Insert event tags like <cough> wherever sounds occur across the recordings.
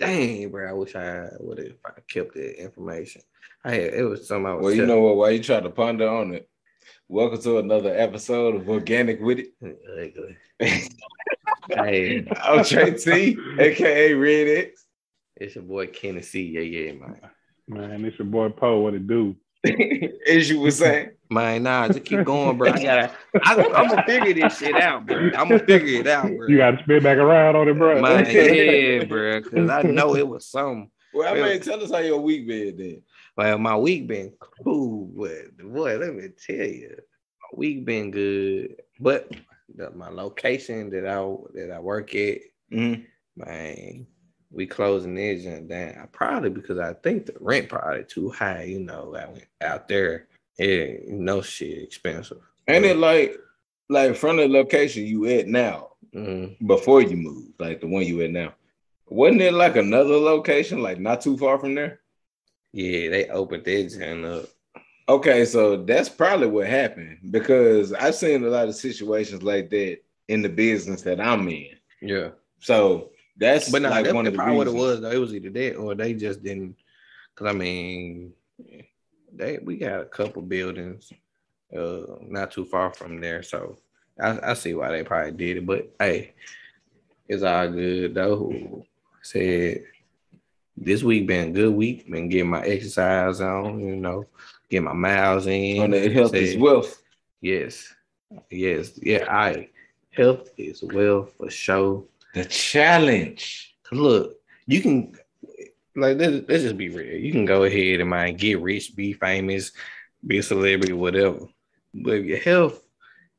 dang, bro, I wish I would have kept that information. I had, it was something I was Well, you know what? Why you try to ponder on it? Welcome to another episode of Organic with It. hey, <laughs> I'm Trey T, aka Red X. it's your boy Kenny C. Yeah, yeah, man. Man, it's your boy Poe. What it do? <laughs> As you were saying. Man, nah, just keep going, bro. I gotta, I, I'm gonna figure this shit out, bro. I'm gonna figure it out, bro. You got to spin back around on it, bro. Man, <laughs> yeah, bro, because I know it was some. Well, I Really? mean, tell us how your week been then. Well, my week been cool, but boy, let me tell you, my week been good. But the, my location that I that I work at, Mhm. man, we closing this and down. Probably because I think the rent probably too high. You know, out, out there, yeah, know, shit expensive. Ain't it like like from the location you at now Mhm. before you moved, like the one you at now? Wasn't it like another location, like not too far from there? Yeah, they opened that joint up. Okay, so that's probably what happened because I've seen a lot of situations like that in the business that I'm in. Yeah, So that's but no, like that, one of the probably what it was. Though. It was either that or they just didn't. Cause I mean, they we got a couple buildings, uh, not too far from there, so I, I see why they probably did it. But hey, it's all good though. Said this week been a good week. Been getting my exercise on, you know, get my miles in. On the health is Said- wealth. Yes, yes, yeah. I health is well for sure. The challenge. Look, you can like let's, let's just be real. You can go ahead and mind get rich, be famous, be a celebrity, whatever. But if your health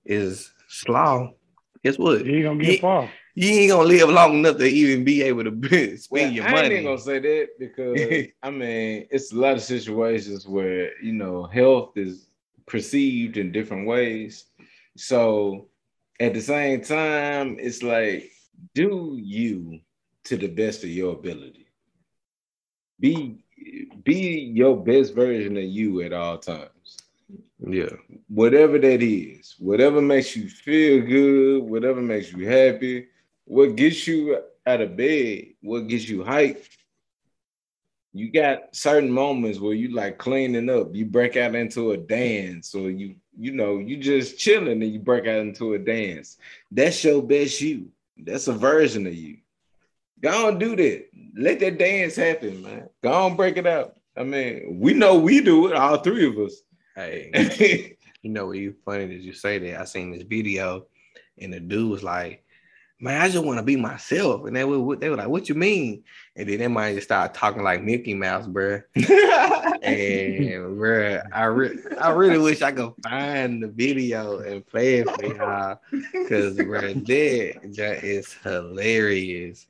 is slow, guess what? You ain't gonna get Yeah. far. You ain't gonna live long enough to even be able to be- <laughs> spend Well, your I ain't money. even gonna say that because <laughs> I mean it's a lot of situations where you know health is perceived in different ways. So at the same time, it's like do you to the best of your ability. Be be your best version of you at all times. yeah, Whatever that is, whatever makes you feel good, whatever makes you happy, what gets you out of bed, what gets you hyped. You got certain moments where you like cleaning up, you break out into a dance, or you, you know, you just chilling and you break out into a dance. That's your best you. That's a version of you. Go on, do that. Let that dance happen, man. Go on, break it out. I mean, we know we do it, all three of us. hey, <laughs> you know what? You funny that you say that. I seen this video, and the dude was like, "Man, I just want to be myself," and they were they were like, "What you mean?" And then they might just start talking like Mickey Mouse, bruh. <laughs> And bruh, I re- I really wish I could find the video and play it for y'all, cause bruh, that is hilarious.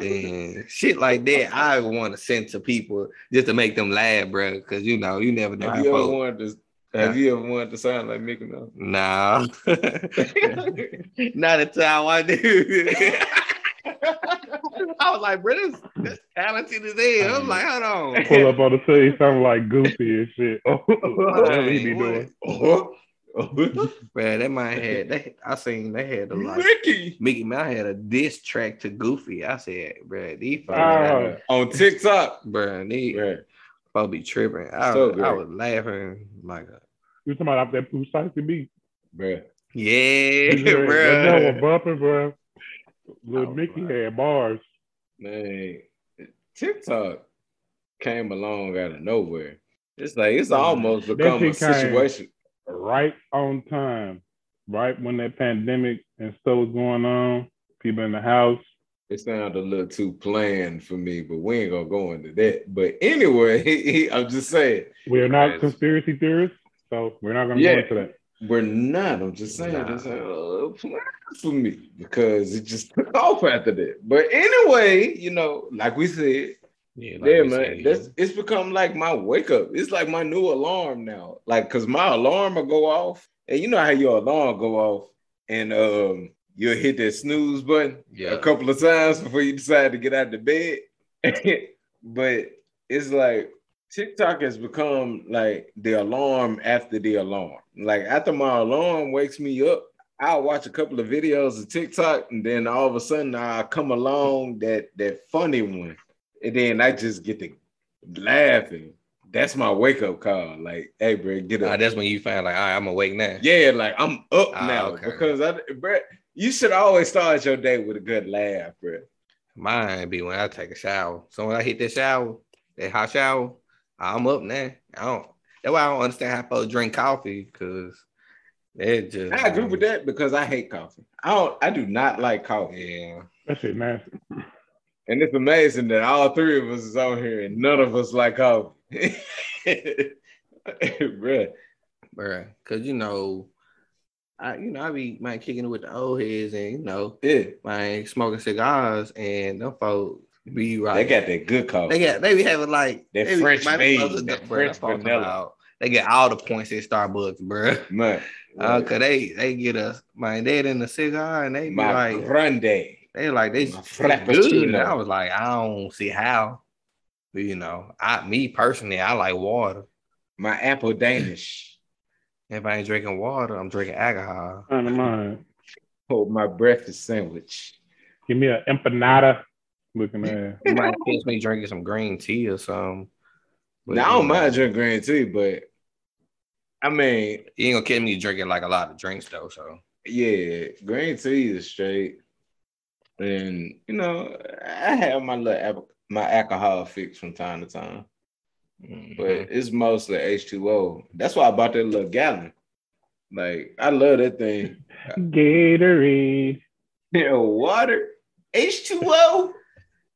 And shit like that, I want to send to people just to make them laugh, bruh. Cause you know, you never know. have you ever folks- wanted to? Have you ever wanted to sound like Mickey Mouse? Nah, not a time I want to. I was like, bro, this, this talented as hell. I'm like, hold on. Pull up on the scene, something like Goofy and shit. <laughs> Oh, whatever he be Man, doing. Man, that man had they I seen they had the like Mickey Mickey Mouse had a diss track to Goofy. I said, bro, these folks, Oh. on TikTok. bro, these Yeah. folks be tripping. I, So was- I was laughing like, a, You talking about that precisely beat? Bruh. yeah, that joint bro. was bumping, bro. Little Oh, Mickey bro. had bars. Man, TikTok came along out of nowhere. It's like it's Yeah. almost That become a situation. right on time, right when that pandemic and stuff was going on. People in the house. It sounded a little too planned for me, but we ain't gonna go into that. But anyway, <laughs> I'm just saying We're not conspiracy theorists, so we're not gonna Yeah. go into that. we're not. I'm just saying Nah. it's a little for me because it just took <laughs> off after that. But anyway, you know, like we said, Yeah, yeah, man. said, That's it's become like my wake up. It's like my new alarm now. Like, cause my alarm will go off, and you know how your alarm go off, and um, you'll hit that snooze button yeah. a couple of times before you decide to get out of bed. <laughs> but it's like TikTok has become like the alarm after the alarm. Like after my alarm wakes me up, I'll watch a couple of videos of TikTok, and then all of a sudden I come along that that funny one, and then I just get to laughing. That's my wake up call. Like, hey, bro, get up. that's when you find like, all right, I'm awake now. yeah, like I'm up Ah, now okay. because I, bro, you should always start your day with a good laugh, bro. Mine be when I take a shower. So when I hit that shower, that hot shower, I'm up now. I don't. That's why I don't understand how folks drink coffee because it just. I agree with that because I hate coffee. I don't. I do not like coffee, Yeah. That shit nasty. and it's amazing that all three of us is on here and none of us like coffee, <laughs> bro. bruh. Cause you know, I you know I be man kicking it with the old heads and you know Yeah, man smoking cigars and them folks be right. they got that good coffee. they got they be having like That they be- French man, them made, that the- French I'm vanilla. about- They get all the points at Starbucks, bro. Man, <laughs> Uh, cause they they get us man they in the cigar and they be my like grande. they like they, My they good. And. I was like I don't see how. But, you know, I me personally I like water. My apple Danish. If I ain't drinking water, I'm drinking alcohol. I don't mind. Oh, my breakfast sandwich. Give me an empanada looking at. You might catch me drinking some green tea or something. But, Now I don't mind drinking green tea, but I mean, You ain't gonna catch me drinking like a lot of drinks though. So yeah, green tea is straight. And you know, I have my little my alcohol fix from time to time, mhm. but it's mostly H2O. That's why I bought that little gallon. Like I love that thing. <laughs> Gatorade. <laughs> Yeah, water, H2O.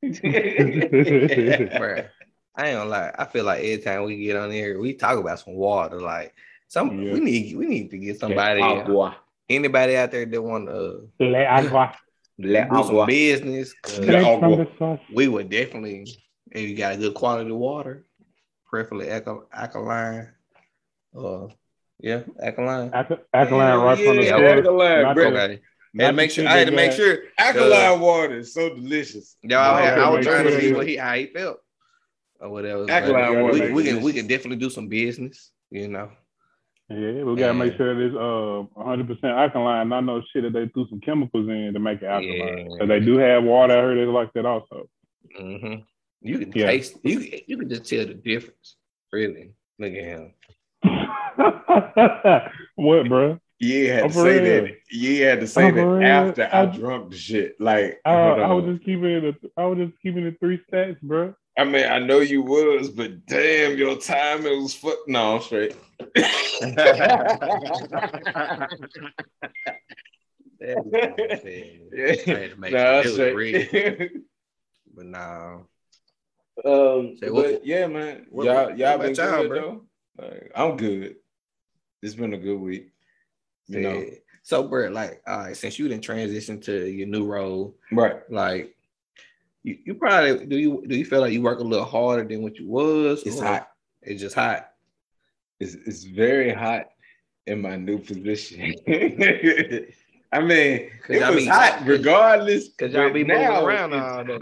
Bruh, I ain't gonna lie. I feel like every time we get on here, we talk about some water. Like some Yeah. we need we need to get somebody Agua. Uh, anybody out there that want to uh, Le agua. Le do uh, some agua. business. 'cause Le agua. we would definitely if you got a good quality water, preferably alka- alkaline. Uh, yeah, alkaline. Alka- Alkaline right from the Yeah, alkaline, Not bro. the- Okay. Not And make sure I had to make sure. Alkaline water is so delicious. Yeah, I, Okay, I was make trying to see what he how he felt or whatever. but Alkaline water we, we can we can definitely do some business. You know. Yeah, we gotta make sure that it's uh 100 percent alkaline. Not no shit that they threw some chemicals in to make it alkaline. Yeah. They do have water. I heard it's like that also. Mm-hmm. You can Yeah. taste. You you can just tell the difference. Really. Look at him. <laughs> what, bro? You had Oh, to say real? that. You had to say Oh, for that real? after I I- drunk the shit. Like, I, I was just keeping it. A, I was just keeping it three stats, bro. I mean, I know you was, but damn, your time it was fuck. No, I'm straight. <laughs> That's what I'm saying. <laughs> I had to make Nah, sure I'm it was straight. real. <laughs> But no. um, Say, what- but yeah, man, what- y'all, y'all about been y'all, good bro? though. Like, I'm good. It's been a good week. You know, So, Brett, like, all right, since you didn't transition to your new role, right? like, you, you probably do you do you feel like you work a little harder than what you was? It's hot. It's just hot. It's it's very hot in my new position. <laughs> I mean, it y'all was be- hot regardless. Cause y'all be moving around all day.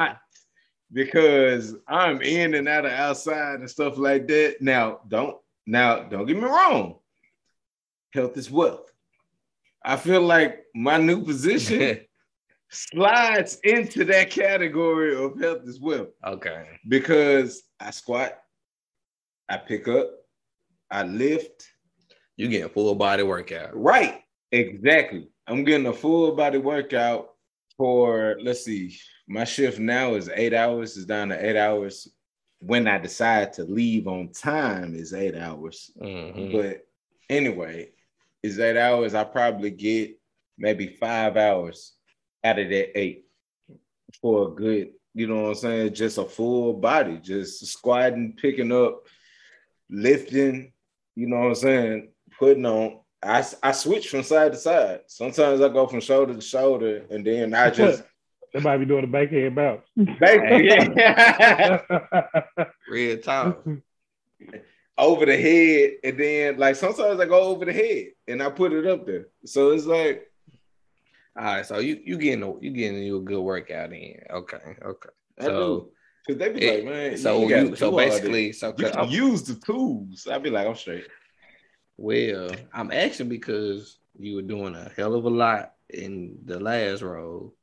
because I'm in and out of outside and stuff like that. Now, don't now don't get me wrong. Health is wealth. I feel like my new position <laughs> slides into that category of health as well. okay. because I squat, I pick up, I lift. You getting full body workout. Right. Exactly. I'm getting a full body workout for let's see, my shift now is eight hours, is down to eight hours. When I decide to leave on time is eight hours. Mhm. But anyway, is eight hours. I probably get maybe five hours out of that eight for a good, you know what I'm saying? Just a full body, just squatting, picking up, lifting, you know what I'm saying? Putting on. I, I switch from side to side. Sometimes I go from shoulder to shoulder, and then I just <laughs> They might be doing a backhead bounce. <laughs> Real talk. <laughs> over the head, and then like sometimes I go over the head and I put it up there. So it's like All right, so you you getting a, you getting you a good workout in. Okay, okay. I So- do. Cause they be It- like, man, so you, you, so do all that. basically, so you can I'm, use the tools. I'd be like, I'm straight. well, I'm asking because you were doing a hell of a lot in the last role.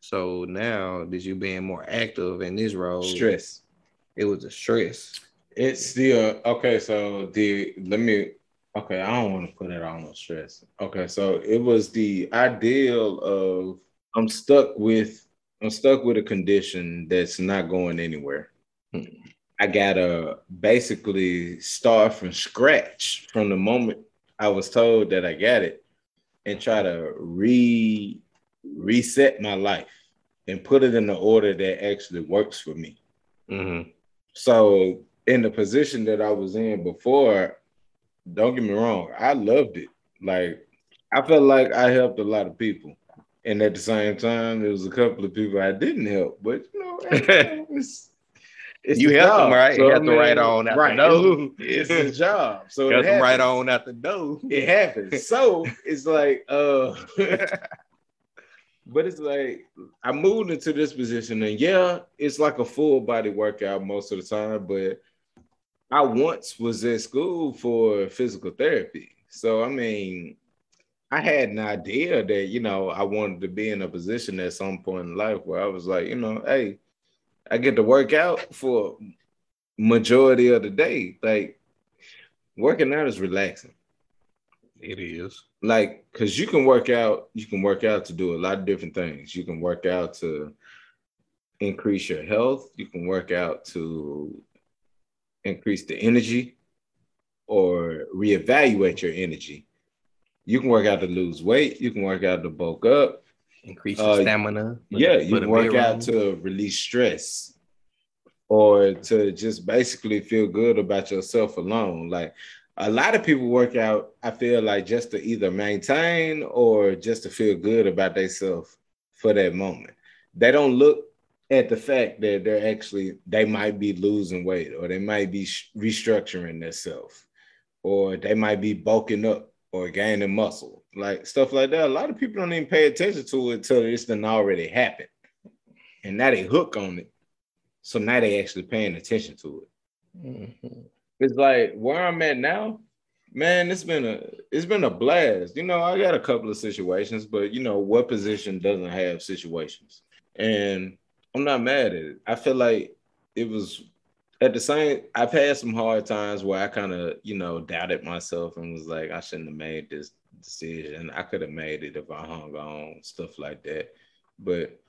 So now that you being more active in this role, Stress. it was a stress. It's still okay. So the let me. Okay, I don't want to put it on no stress. Okay, so it was the ideal of I'm stuck with I'm stuck with a condition that's not going anywhere. I gotta basically start from scratch from the moment I was told that I got it and try to re reset my life and put it in the order that actually works for me. Mm-hmm. So in the position that I was in before, don't get me wrong, I loved it. Like I felt like I helped a lot of people. And at the same time, there was a couple of people I didn't help. But you know, <laughs> it's, it's You the helped them, right? You I helped them right on out the right. door. It's, it's <laughs> the job. So it Got them right on out the door. It happens. So it's like uh <laughs> but it's like I moved into this position, and yeah, it's like a full body workout most of the time. But I once was at school for physical therapy, so I mean, I had an idea that you know I wanted to be in a position at some point in life where I was like, you know, hey, I get to work out for majority of the day. Like working out is relaxing It is. like because you can work out you can work out to do a lot of different things you can work out to increase your health you can work out to increase the energy or reevaluate your energy. You can work out to lose weight. You can work out to bulk up. Increase your Uh, stamina. yeah the- you can work out to release stress or to just basically feel good about yourself alone. Like a lot of people work out i feel like just to either maintain or just to feel good about themselves for that moment. They don't look at the fact that they're actually they might be losing weight or they might be restructuring themselves or they might be bulking up or gaining muscle like stuff like that a lot of people don't even pay attention to it until it's done already happened and now they hook on it so now they actually paying attention to it Mhm. it's like where I'm at now, man. It's been a it's been a blast. You know, I got a couple of situations, but you know, what position doesn't have situations? And I'm not mad at it. I feel like it was at the same. I've had some hard times where I kind of you know doubted myself and was like, I shouldn't have made this decision. I could have made it if I hung on stuff like that. But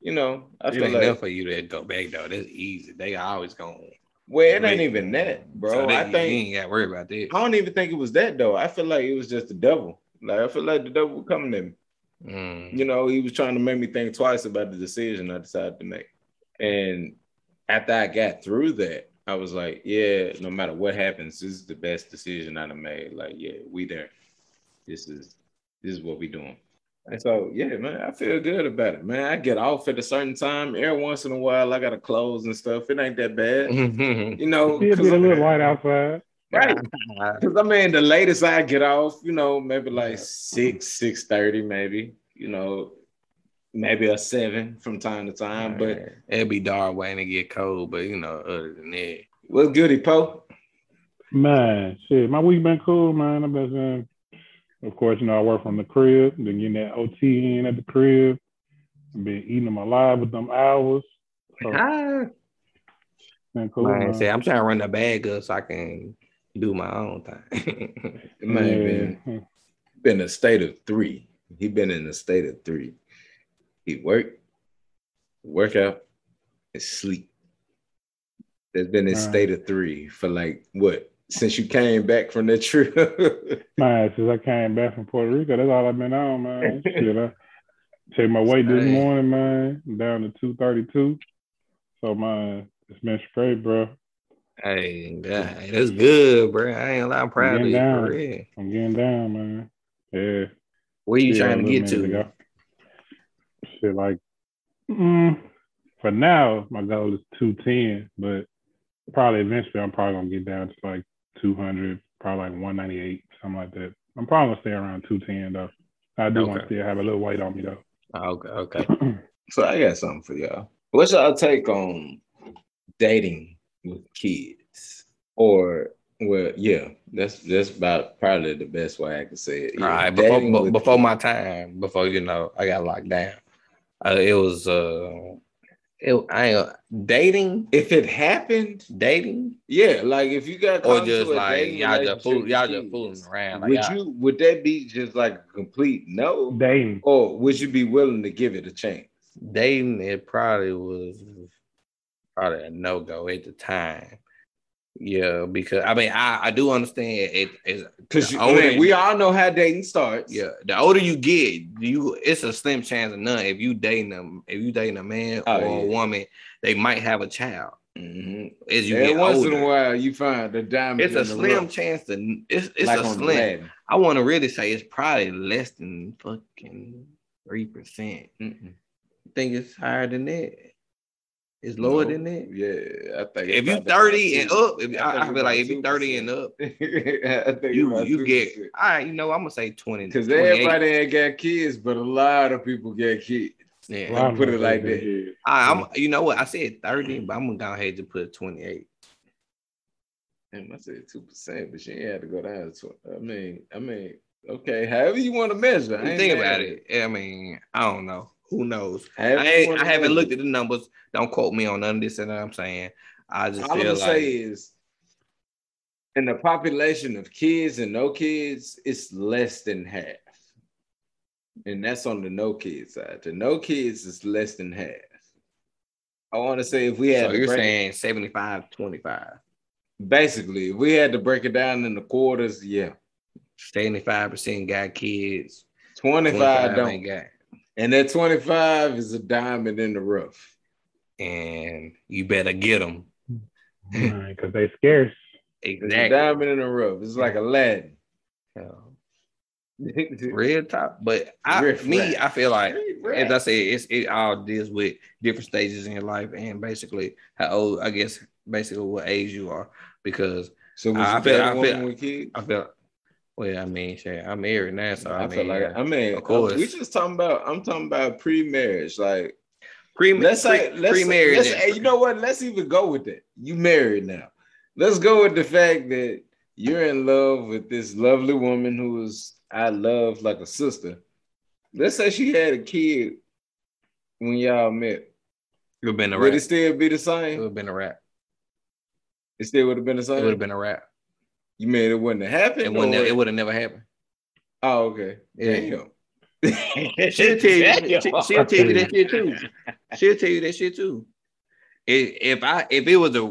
you know, I It feel ain't like enough for you to go back though. That's easy. They always going. well, it ain't even that, bro. So they, I think you ain't got to worry about that. I don't even think it was that though. I feel like it was just the devil. Like I feel like the devil was coming at me. Mm. You know, he was trying to make me think twice about the decision I decided to make. And after I got through that, I was like, yeah, no matter what happens, this is the best decision I've made. Like, yeah, we there. This is this is what we doing. And so, yeah, man, I feel good about it, man. I get off at a certain time. Every once in a while, I gotta close and stuff. It ain't that bad, <laughs> you know. It'll 'cause be little light outside. Right? <laughs> Because I mean, the latest I get off, you know, maybe like six, six thirty, maybe. You know, maybe a seven from time to time. But it'll be dark waiting to get cold. But you know, other than that, what's goody, Poe? Man, shit, my week been cool, man. I've been, saying, of course, you know, I work from the crib, been getting that OT in at the crib, been eating them alive with them hours. So, ah, been cool, man, man. say I'm trying to run the bag up so I can do my own thing. <laughs> It might have Yeah. been mm-hmm. been a state of three. He been in a state of three. He work, work out, and sleep. There's been a Right. state of three for like what since you came back from that trip. <laughs> Man, since I came back from Puerto Rico, that's all I've been on, man. Shit, I checked my weight this morning, man. Down to 232. So, man, it's been straight, bro. Hey, that- that's good, bro. I ain't lie, I'm proud of you down. for real. I'm getting down, man. Yeah. Where you Yeah, trying to get to? ago. Shit, like, mm, for now, my goal is 210, but probably eventually I'm probably going to get down to like 200, probably like 198, something like that. I'm probably going to stay around 210, though. I do want to still have a little weight on me, though. Okay, okay. <clears throat> So I got something for y'all. What's y'all take on dating with kids or Well, yeah, that's that's about probably the best way I can say it. All Yeah, right, before dating be- with- before my time, before you know, I got locked down. Uh, it was uh, it I ain't, dating, if it happened, dating, yeah, like if you got or caught just into a like dating y'all just fool, y'all just fooling around. Like, would y'all- you would that be just like a complete no, Dating. or would you be willing to give it a chance? dating it probably was probably a no go at the time. Yeah, because I mean I, I do understand it is Because The I mean, we all know how dating starts. yeah the older you get you it's a slim chance of none if you dating them if you dating a man Oh, or a woman they might have a child Mhm. as you Every get once older. in a while, you find the diamond. it's a slim rough, chance to it's it's like a slim. I want to really say it's probably less than fucking three percent. Think it's higher than that. It's lower No. than that. Yeah, I think. If you thirty and up, if, I think I, I feel like about if you thirty and up, <laughs> I think you you get. All right, you know I'm gonna say twenty. because everybody ain't got kids, but a lot of people get kids. A Yeah. lot of put it like motherfuckers that. did. I, I'm. You know what? I said thirty, but I'm gonna go ahead and put twenty eight. Damn, I said two percent, but she ain't had to go down to. Tw- I mean, I mean, okay, however you want to measure. I Think about at it. I mean, I don't know. Who knows? I you ain't, wanna I haven't looked at the numbers. Don't quote me on none of this that I'm saying. I just All I'm feel gonna like say is, in the population of kids and no kids, it's less than half, and that's on the no kids side. The no kids is less than half. I want to say if we had so. You're saying 75, 25. basically if we had to break it down in the quarters, yeah, 75 percent got kids. twenty five 25 don't, got. And that twenty five is a diamond in the rough. And you better get them. Because they're scarce. It's a Exactly. diamond in the rough. It's like Aladdin. Real top, but I, Riff me, raff. I feel like Right. as I said, it's it all deals with different stages in your life and basically how old, I guess, basically what age you are. Because So would I you feel- date I a woman feel- with kids? I feel, well, I mean, shit, I'm married now, so I, I, mean, feel like I mean, of course. we just talking about. I'm talking about pre-marriage. Like, pre, let's say, pre, let's, pre-marriage. let's hey, you know what? Let's even go with that. You married now. Let's go with the fact that you're in love with this lovely woman who is I love like a sister. Let's say she had a kid when y'all met. it would have been a rap. Would it still be the same? It would have been a rap. It still would have been the It would have been a rap. You mean it wouldn't have happened? It wouldn't. or- It would have never happened. Oh, okay. Yeah. Damn. She'll tell you. Damn. she- She'll tell you that shit too. She'll tell you that shit too. If, if I if it was a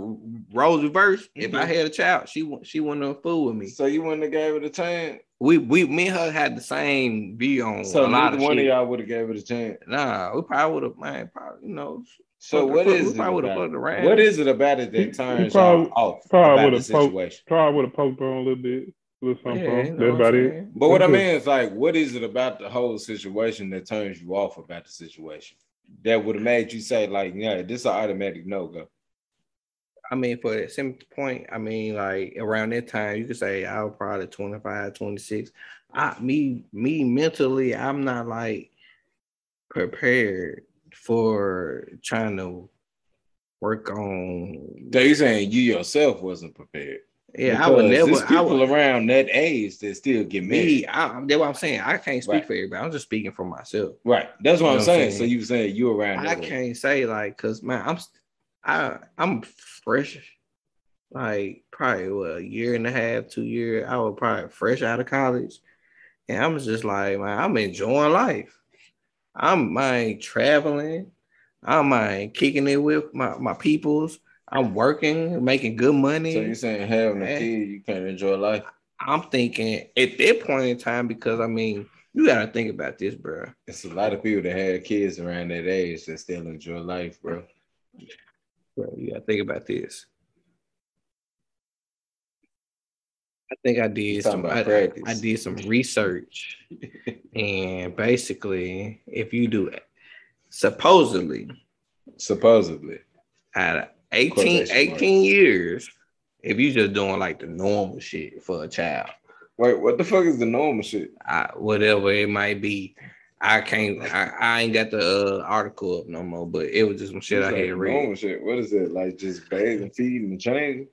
rose reverse, if I Mhm. had a child, she she wouldn't have fool with me. So you wouldn't have gave it a chance. We we me and her had the same view on So a lot neither of one shit. of y'all would have gave it a chance. Nah, we probably would have man, probably you know. So fucked- what we it? about fucked it? around. What is it about it that turns he probably- y'all off probably about the would've poked- situation? Probably would have poked on a little bit. A little something. Yeah, you something. know That's what about it. But what I mean is like, what is it about the whole situation that turns you off about the situation? That would have made you say, like, yeah, this is an automatic no go. I mean, for that same point, I mean, like around that time, you could say I was probably 25, 26. I me me mentally, I'm not like prepared for trying to work on. So you saying you yourself wasn't prepared? Yeah, I would never. There's people would, around that age that still get married. me, I, that's what I'm saying. I can't speak Right. for everybody. I'm just speaking for myself. Right. That's what You I'm saying. saying? So you saying you around I can't say like, cause man, I'm I I'm fresh, like probably what, a year and a half, two years. I was probably fresh out of college, and I'm just like, man, I'm enjoying life. I'm my traveling. I'm my kicking it with my my peoples. I'm working, making good money. So you're saying having a eh. kid, you can't enjoy life? I'm thinking at that point in time because I mean, you gotta think about this, bro. It's a lot of people that have kids around that age that still enjoy life, bro. Bro, you gotta think about this. I think I did some. I. I did some research, and basically, if you do it, supposedly Supposedly. at 18, Quotation 18 years, if you just doing like the normal shit for a child, Wait, what the fuck is the normal shit? I, whatever it might be, I can't. I, I ain't got the uh, article up no more, but it was just some shit It's I had read. normal shit. What is it? Like just bathing, feeding, and changing?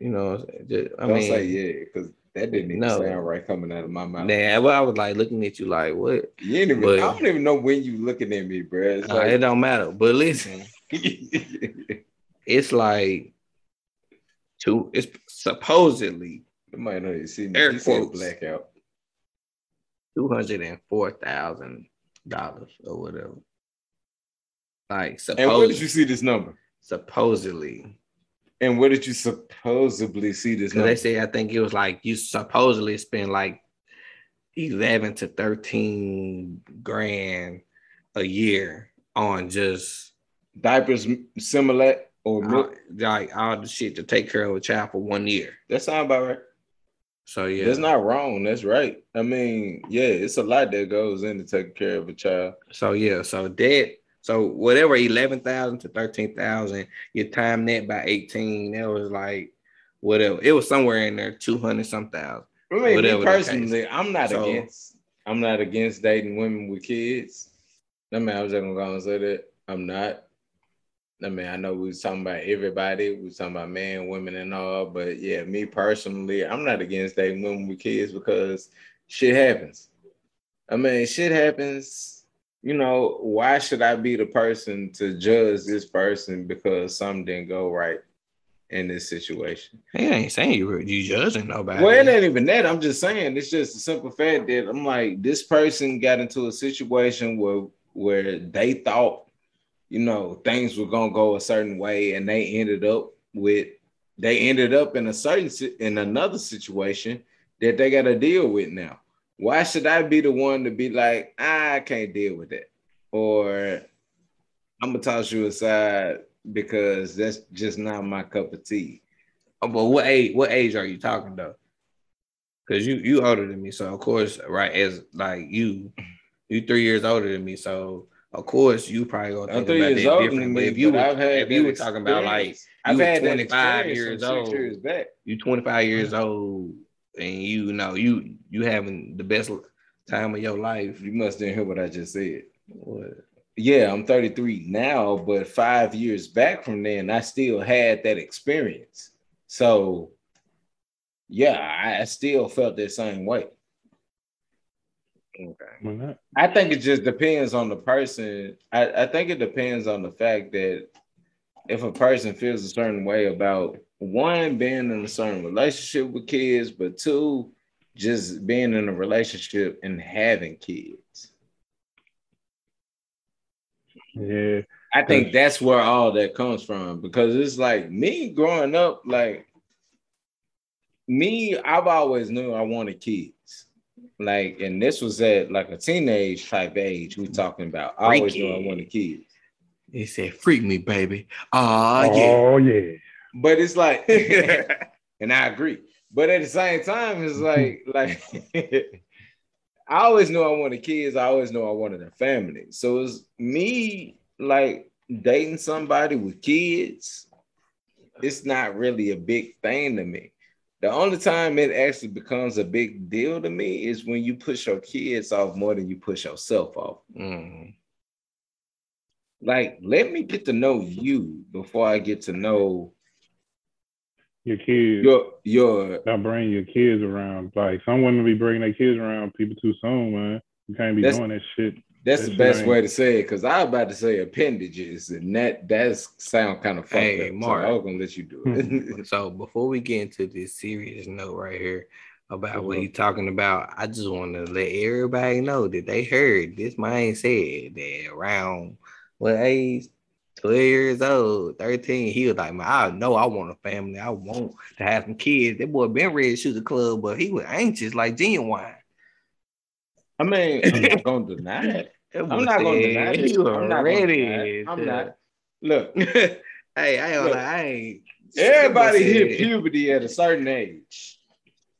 You know, just, I Don't mean, say yeah, because that didn't even No. sound right coming out of my mouth. Nah, well, I was like looking at you like, what? You ain't even, But- I don't even know when you looking at me, bro. It's Nah, it don't matter. But listen, <laughs> it's like two. It's supposedly you might not even see me. Air quotes. blackout. two hundred and four thousand dollars or whatever. Like And where did you see this number? supposedly, And where did you supposedly see this they say I think it was like you supposedly spend like eleven to thirteen grand a year on just Diapers, Similac, or all, like all the shit to take care of a child for one year. That sound about right. So yeah, That's not wrong. That's right. I mean, yeah, it's a lot that goes into taking care of a child. So yeah, so that so whatever eleven thousand to thirteen thousand, you time that by eighteen, that was like whatever. It was somewhere in there, two hundred some thousand. I mean, Whatever me personally, I'm not So- against. I'm not against dating women with kids. I mean, I was just gonna go and say that I'm not. I mean, I know we was talking about everybody. We was talking about men, women, and all. But yeah, me personally, I'm not against dating women with kids because shit happens. I mean, shit happens. You know, why should I be the person to judge this person because something didn't go right in this situation? He ain't saying you were you judging nobody. Well, it ain't even that. I'm just saying it's just a simple fact that I'm like this person got into a situation where where they thought, you know, things were gonna go a certain way, and they ended up with they ended up in a certain in another situation that they got to deal with now. Why should I be the one to be like, "Ah, I can't deal with that, or I'm gonna toss you aside because that's just not my cup of tea. Oh, but what age? What age are you talking though? Because you you older than me, so of course, right? As like you, you three years older than me, so of course you probably gonna think three about years that older different. than But me, if you but were, if you were talking about like experience. I've had that 25 experience years old. years back. you 25 years old and you know you you having the best time of your life. You must didn't hear what I just said. What? Yeah, I'm 33 now, but five years back from then, I still had that experience. So, yeah, I I still felt the same way. Okay. I think it just depends on the person. I, I think it depends on the fact that if a person feels a certain way about one being in a certain relationship with kids, but two, just being in a relationship and having kids. yeah, I think that's where all that comes from because it's like me growing up, like me, I've always knew I wanted kids. Like, and this was at like a teenage type age we talking about. I always knew I wanted kids. He said, "Freak me, baby." Oh yeah. oh yeah, But it's like, <laughs> <laughs> and I agree. But at the same time, it's like, <laughs> like I always knew I wanted kids. I always knew I wanted a family. So it's me like dating somebody with kids. It's not really a big thing to me. The only time it actually becomes a big deal to me is when you push your kids off more than you push yourself off. Mm. Like, let me get to know you before I get to know your kids. your your Stop bringing your kids around. Like some women be bringing their kids around people too soon, man. You can't be That's- doing that shit. That's That the best way to say it because I was about to say appendages, and that that's sound kind of fucked Hey, up. Mark. So I was gonna let you do it. Hmm. <laughs> So before we get into this serious note right here about what he's talking about, I just want to let everybody know that they heard this man said that around what age? 12 years old, 13. He was like, man, I know I want a family. I want to have some kids. That boy been ready to shoot the club, but he was anxious like genuine. I mean, I'm not <laughs> gonna deny it. I'm not gonna deny it. Was I'm not ready. I'm not. Look, <laughs> hey, I ain't, Look. I ain't. everybody hit puberty at a certain age.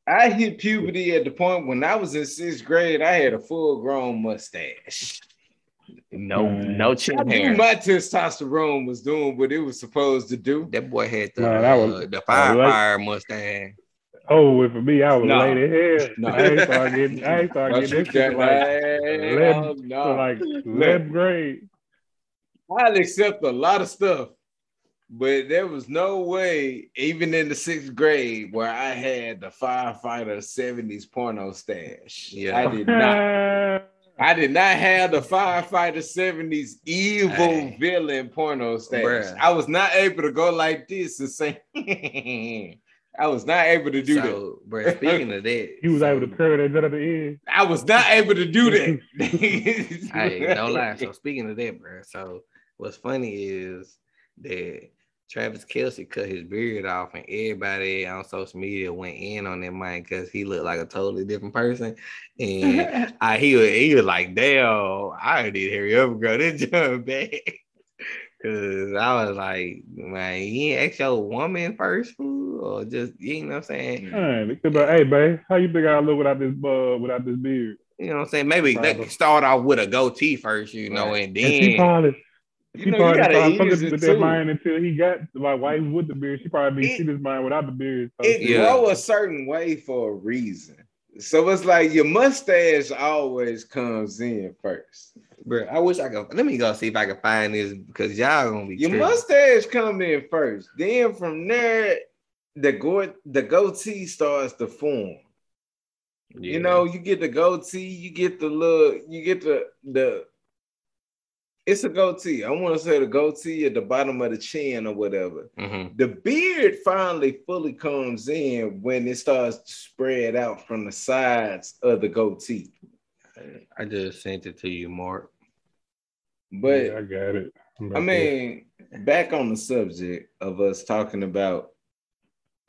I hit puberty at the point when I was in sixth grade. I had a full grown mustache. No, Man. no I chin knew hair. my testosterone was doing what it was supposed to do. That boy had the Man, that was- uh, the fire like- fire Mustang. Oh, well, for me, I was No. late as hell. No. I ain't start getting, I ain't start getting this shit like, Hell so no. like 11th grade. I'll accept a lot of stuff, but there was no way, even in the sixth grade, where I had the firefighter 70s porno stash. Yeah. I did not. <laughs> I did not have the firefighter 70s evil Hey. villain porno stash. Bruh. I was not able to go like this and say, <laughs> I was not able to do that. so, bro, speaking of that, <laughs> He was able to curve that jet at the end. I was not able to do that. <laughs> Hey, no lie. So speaking of that, bro. So what's funny is that Travis Kelce cut his beard off, and everybody on social media went in on that man because he looked like a totally different person. And <laughs> I he was, he was like, "Damn, I need to hurry up, girl. This <laughs> jump back." Cause I was like, man, you ain't ask your woman first, fool, or just you know what I'm saying? Man, they could be like, hey, babe, how you think I look without this uh, without this beard? You know what I'm saying? Maybe they Probably. start off with a goatee first, you know, Right. and And she then probably, You she know, you probably gotta started fucking with that mind until he got like while he was with the beard. She probably be It- see this mind without the beard. So it Yeah. grow a certain way for a reason. So it's like your mustache always comes in first. Bro, I wish I could. Let me go see if I can find this because y'all gonna be. Your tripping. mustache come in first. Then from there, the go the goatee starts to form. Yeah. You know, you get the goatee, you get the look, you get the the. It's a goatee. I want to say the goatee at the bottom of the chin or whatever. Mhm. The beard finally fully comes in when it starts to spread out from the sides of the goatee. I just sent it to you, Mark. But yeah, I got it. I'm I mean, back on the subject of us talking about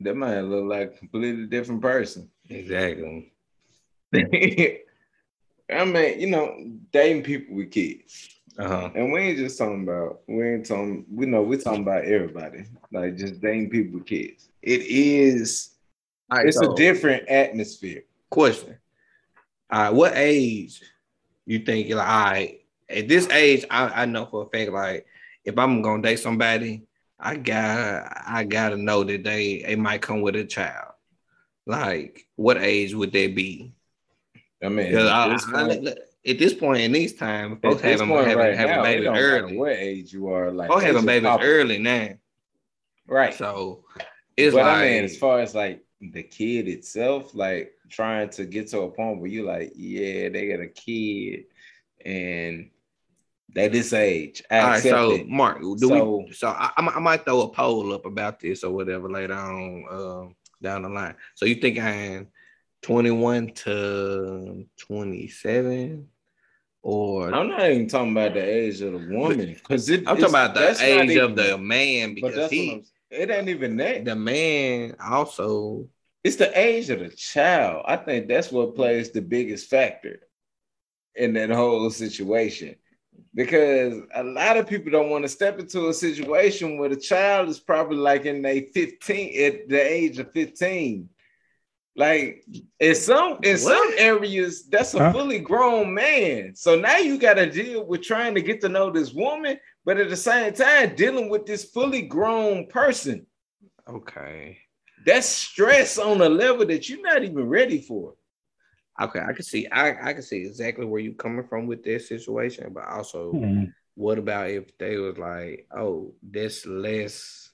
that might look like a completely different person. Exactly. <laughs> I mean, you know, dating people with kids. Uh huh. And we ain't just talking about, we ain't talking, we know we're talking about everybody, like just dating people with kids. It is, right, it's so, a different atmosphere. question. All right, what age you think you're like? All right, at this age, I, I know for a fact, like if I'm gonna date somebody, I got I gotta know that they they might come with a child. Like, what age would they be? I mean, I, I- point, at this point in these times, folks having having, right having now, babies matter early. what age you are, like Folks having babies pop- early now. right? So it's but like I mean, as far as like the kid itself, like trying to get to a point where you're like, yeah, they got a kid and they this age. I All right, so it. Mark, do So- we? So I, I might- I might throw a poll up about this or whatever later on um, down the line. So you think I'm 21 to 27, or I'm not even talking about the age of the woman because. I'm talking about the age even- of the man because that's what he, I'm, it ain't even that. the man, also. It's the age of the child. I think that's what plays the biggest factor in that whole situation. Because a lot of people don't want to step into a situation where the child is probably like in a 15 at the age of 15. Like in some in some areas, that's a Huh? fully grown man. So now you got to deal with trying to get to know this woman, but at the same time dealing with this fully grown person. Okay. That's stress on a level that you're not even ready for. Okay, I can see. I I can see exactly where you're coming from with this situation, but also, Hmm. what about if they was like, oh, this less,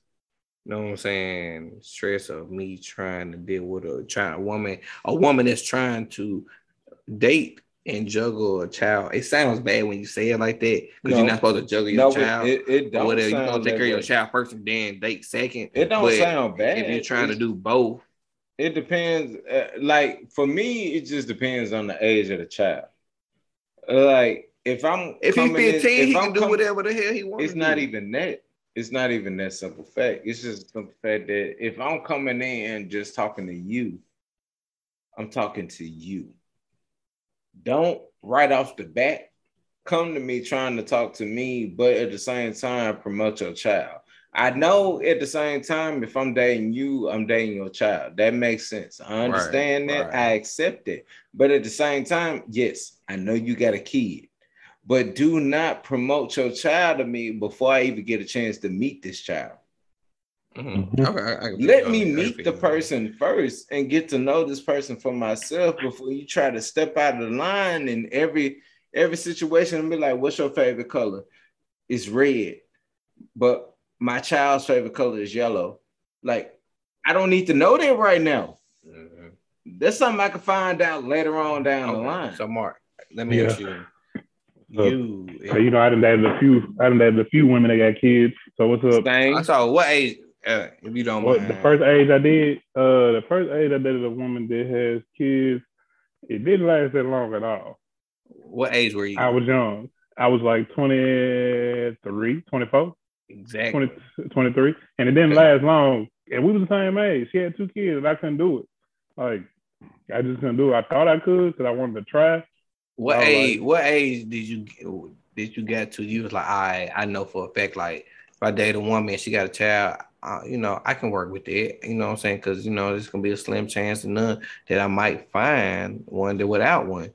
know what I'm saying, stress of me trying to deal with a child woman, a woman that's trying to date and juggle a child. It sounds bad when you say it like that because No. you're not supposed to juggle your No, child. it, it don't whatever, you sound gonna take care of your child first and then date second. It don't But sound bad. If you're trying to do both, It depends. Uh, like for me, it just depends on the age of the child. Like if I'm if he's coming in- 15, he I'm can do whatever the hell he wants. It's not even that. It's not even that simple fact. It's just a simple fact that if I'm coming in and just talking to you, I'm talking to you. Don't right off the bat come to me trying to talk to me, but at the same time promote your child. I know at the same time, if I'm dating you, I'm dating your child. That makes sense. I understand that. right. I accept it. But at the same time, yes, I know you got a kid, but do not promote your child to me before I even get a chance to meet this child. Mhm. Mhm. Okay, I- I Let feel me. I meet feel the that. person first and get to know this person for myself before you try to step out of the line in every every situation and be like, "What's your favorite color?" It's red, but my child's favorite color is yellow. Like, I don't need to know that right now. Mhm. That's something I can find out later on down the line. So Mark, let me Yeah. ask you. So- You, So, you know, I done dated a few. I done dated a few women that got kids. So what's up? Thing. I saw what age? Uh, if you don't What mind. the first age I did? Uh, the first age I dated a woman that has kids. It didn't last that long at all. what age were you? I was young. I was like 23, 24, exactly. 20, 23. And it didn't last long. And we was the same age. She had two kids and I couldn't do it. Like, I just couldn't do it. I thought I could because I wanted to try. What age? like- what age did you did you get to? You was like, I I know for a fact, like if I date a woman, and she got a child, uh, you know, I can work with it. You know what I'm saying? Because you know, there's gonna be a slim chance to none that I might find one that without one.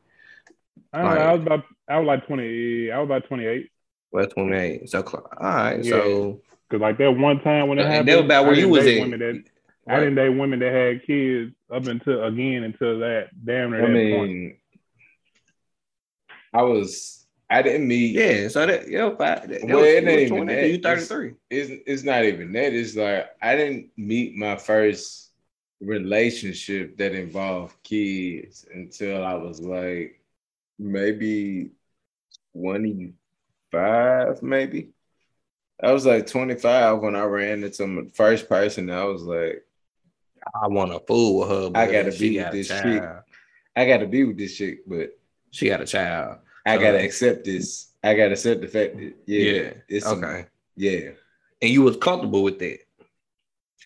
I, don't know, I was about, I was like 20, I was about 28. Well, 28. So cl- all right. Yeah. So Cause like that one time when it happened, that was about where you was at. That, I didn't date women that had kids up until again until that damn near I that mean, point. I was I didn't meet. Yeah. So that yeah, five, that, Well, it you ain't even that. You It's- 33. It's it's not even that. It's like I didn't meet my first relationship that involved kids until I was like maybe 25, maybe. I was like 25 when I ran into my first person. I was like, I want to fool with her. I gotta be with this child. chick. I gotta be with this chick, but She got a child. I So- gotta accept this. I gotta accept the fact that yeah, Yeah. it's Okay. yeah. And you was comfortable with that.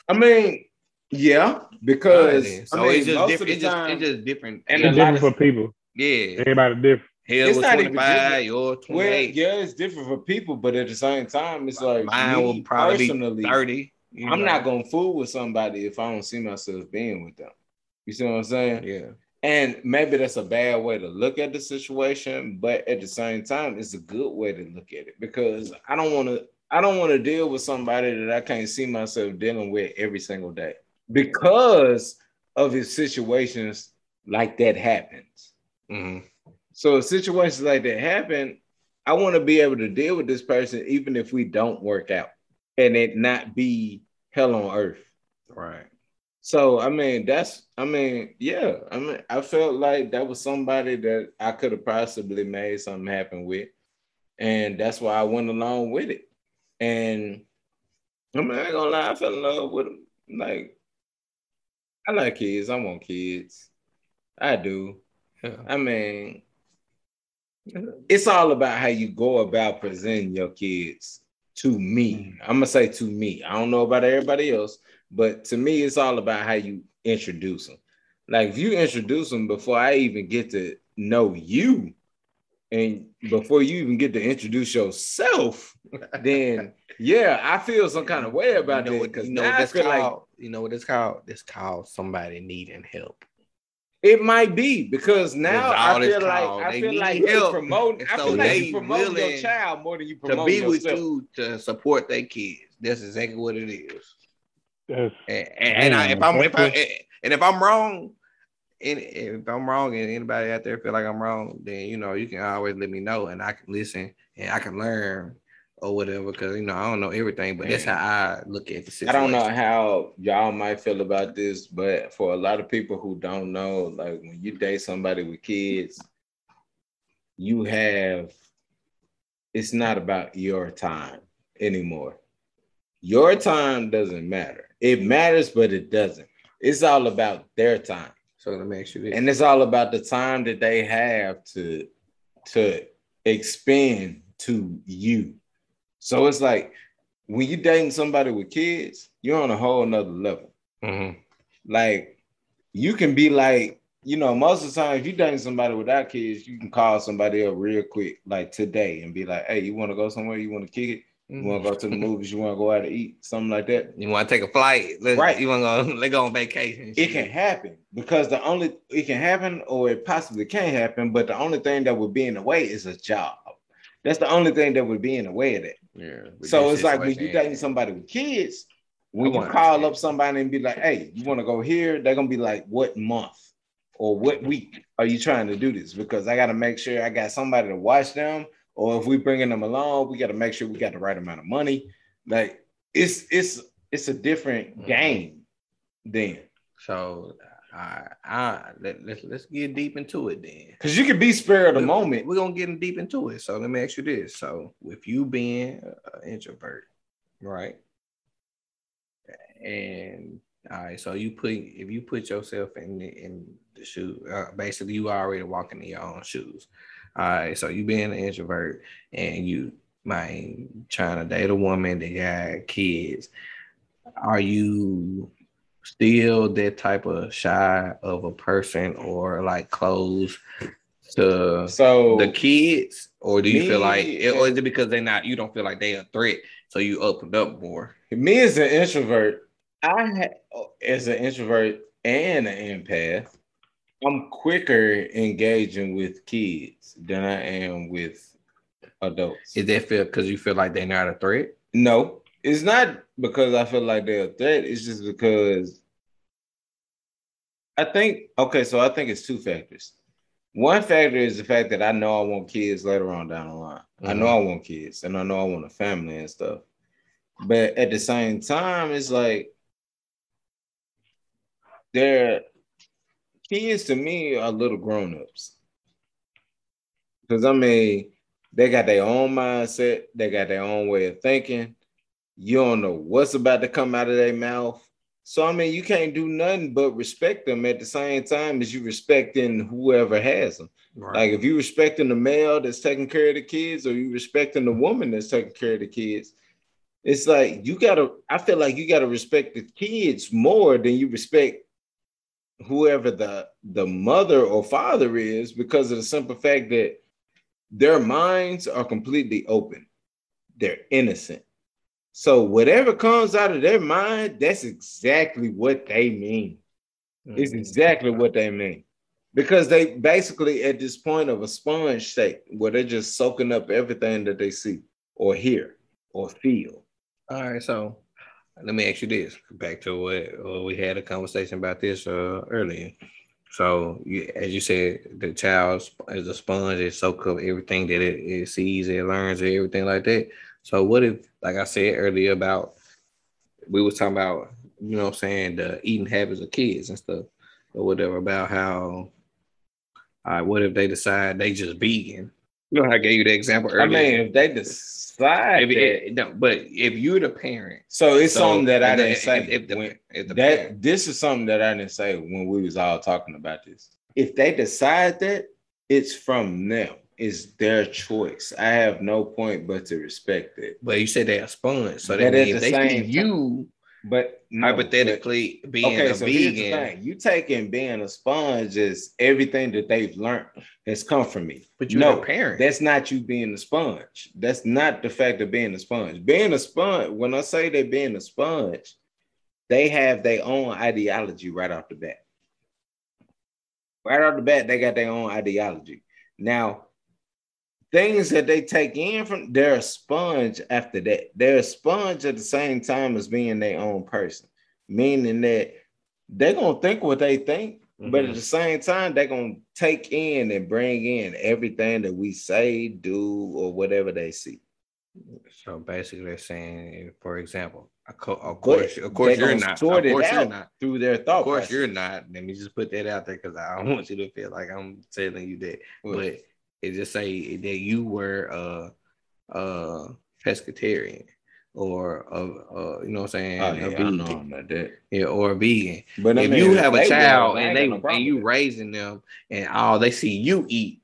I mean, yeah, because Alright so I mean, it's just different. It's the just, it's just different. And It's different for people. yeah. Everybody different. Hell It's was not even 25, different. yours well, 28. yeah, it's different for people, but at the same time, it's like Mine me will probably personally, be 30. I'm know. not gonna fool with somebody if I don't see myself being with them. You see what I'm saying? Yeah. And maybe that's a bad way to look at the situation, but at the same time, it's a good way to look at it because I don't want to. I don't want to deal with somebody that I can't see myself dealing with every single day because of his situations like that happens. hmm So if situations like that happen, I want to be able to deal with this person even if we don't work out and it not be hell on earth. Right. So I mean, that's I mean, yeah. I mean, I felt like that was somebody that I could have possibly made something happen with, and that's why I went along with it. And I mean, I ain't gonna lie, I fell in love with him. Like, I like kids. I want kids. I do. Yeah. I mean, it's all about how you go about presenting your kids to me. Mm. I'm gonna say to me. I don't know about everybody else, but to me, it's all about how you introduce them. Like if you introduce them before I even get to know you, and before you even get to introduce yourself, <laughs> then yeah, I feel some kind of way about you know that because you know now what I feel called? like you know what it's called? It's called somebody needing help. It might be because now I it's feel like. I They feel like you're promoting. And I so feel like you promoting your child more than you promote To promoting be with you to support their kids. That's exactly what it is. That's And, and, and I, if I'm if I, eh, and if I'm wrong, and if I'm wrong, and anybody out there feel like I'm wrong, then you know you can always let me know, and I can listen and I can learn or whatever. Because you know I don't know everything, but that's how I look at the situation. I don't know how y'all might feel about this, but for a lot of people who don't know, like when you date somebody with kids, you have it's not about your time anymore. Your time doesn't matter. It matters, but it doesn't. It's all about their time. So let me ask you this. and it's all about the time that they have to to expend to you so it's like when you dating somebody with kids you're on a whole nother level Mhm. like you can be like you know most of the time if you're dating somebody without kids you can call somebody up real quick like today and be like hey you want to go somewhere you want to kick it Mm-hmm. you want to go to the movies you want to go out to eat something like that You want to take a flight? Let's, Right. You want to go? <laughs> Let's go on vacation. it can happen because the only it can happen or it possibly can happen, but the only thing that would be in the way is a job. That's the only thing that would be in the way of that. Yeah. So it's like when you situation, dating somebody with kids, we I call understand. up somebody and be like, "Hey, you want to go here?" They're gonna be like, "What month or what week are you trying to do this?" Because I got to make sure I got somebody to watch them, or if we're bringing them along, we got to make sure we got the right amount of money. Like it's it's it's a different Mhm. game then. So I I let, let's let's get deep into it then. Because you can be spare of the moment. We're gonna get deep into it. So let me ask you this. So with you being an introvert, right? And all right, so you put if you put yourself in the in the shoe, uh, basically you already walking in your own shoes. All right, so you being an introvert and you man trying to date a woman that got kids, are you still that type of shy of a person or like close to So the kids, or do you feel Me- like, or is it because they're not? You don't feel like they're a threat, so you opened up more. me as an introvert, I ha- as an introvert and an empath, I'm quicker engaging with kids than I am with adults. Is that feel because you feel like they're not a threat? No, it's not because I feel like they're a threat. It's just because I think okay, so I think it's two factors. One factor is the fact that I know I want kids later on down the line. I know mm-hmm. I want kids and I know I want a family and stuff. But at the same time, it's like they're kids to me are little grown-ups. Because I mean, they got their own mindset, they got their own way of thinking. You don't know what's about to come out of their mouth. So I mean, you can't do nothing but respect them at the same time as you respecting whoever has them. Right. Like if you respecting the male that's taking care of the kids, or you respecting the woman that's taking care of the kids, it's like you gotta. I feel like you gotta respect the kids more than you respect whoever the the mother or father is, because of the simple fact that their minds are completely open. They're innocent. So whatever comes out of their mind, that's exactly what they mean. It's Mhm. exactly what they mean. Because they basically at this point of a sponge state where they're just soaking up everything that they see or hear or feel. All right, so let me ask you this. Back to what uh, we had a conversation about this uh, earlier. So, you, as you said, the child is a sponge; it soaks up everything that it, it sees, it learns, and everything like that. So, what if, like I said earlier, about we was talking about, you know, what I'm saying the eating habits of kids and stuff, or whatever, about how, all right, what if they decide they just vegan? You know, I gave you the example earlier. I mean, if they decide If it- no, but if you're the parent. so it's So, something that I didn't say. If, if the, when- if the that parent- this is something that I didn't say when we was all talking about this. If they decide that, it's from them. It's their choice. I have no point but to respect it. but you said they're a sponge, so that at means the they see you But no, hypothetically but- being okay, a so vegan, thing: you taking being a sponge is everything that they've learned has come from me. but you're no, the parent. That's not you being a sponge. That's not the fact of being a sponge. Being a sponge, when I say they're being a sponge, they have their own ideology right off the bat. Right off the bat, they got their own ideology. Now, things that they take in from, they're a sponge after that. They're a sponge at the same time as being their own person, meaning that they're to think what they think, but at Mhm. the same time, they're gonna take in and bring in everything that we say, do, or whatever they see. so basically, they're saying, for example, of co- of But course, of course, you're not. Of course, you're not. through their thought. Of course, process. you're not. Let me just put that out there because I don't <laughs> want you to feel like I'm telling you that. But it just say that you were a, a pescatarian or a, a you know what I'm saying, Oh, yeah, I know I'm that. Yeah, or a vegan. But I if mean, you have a child and they no and you raising them and all they see you eat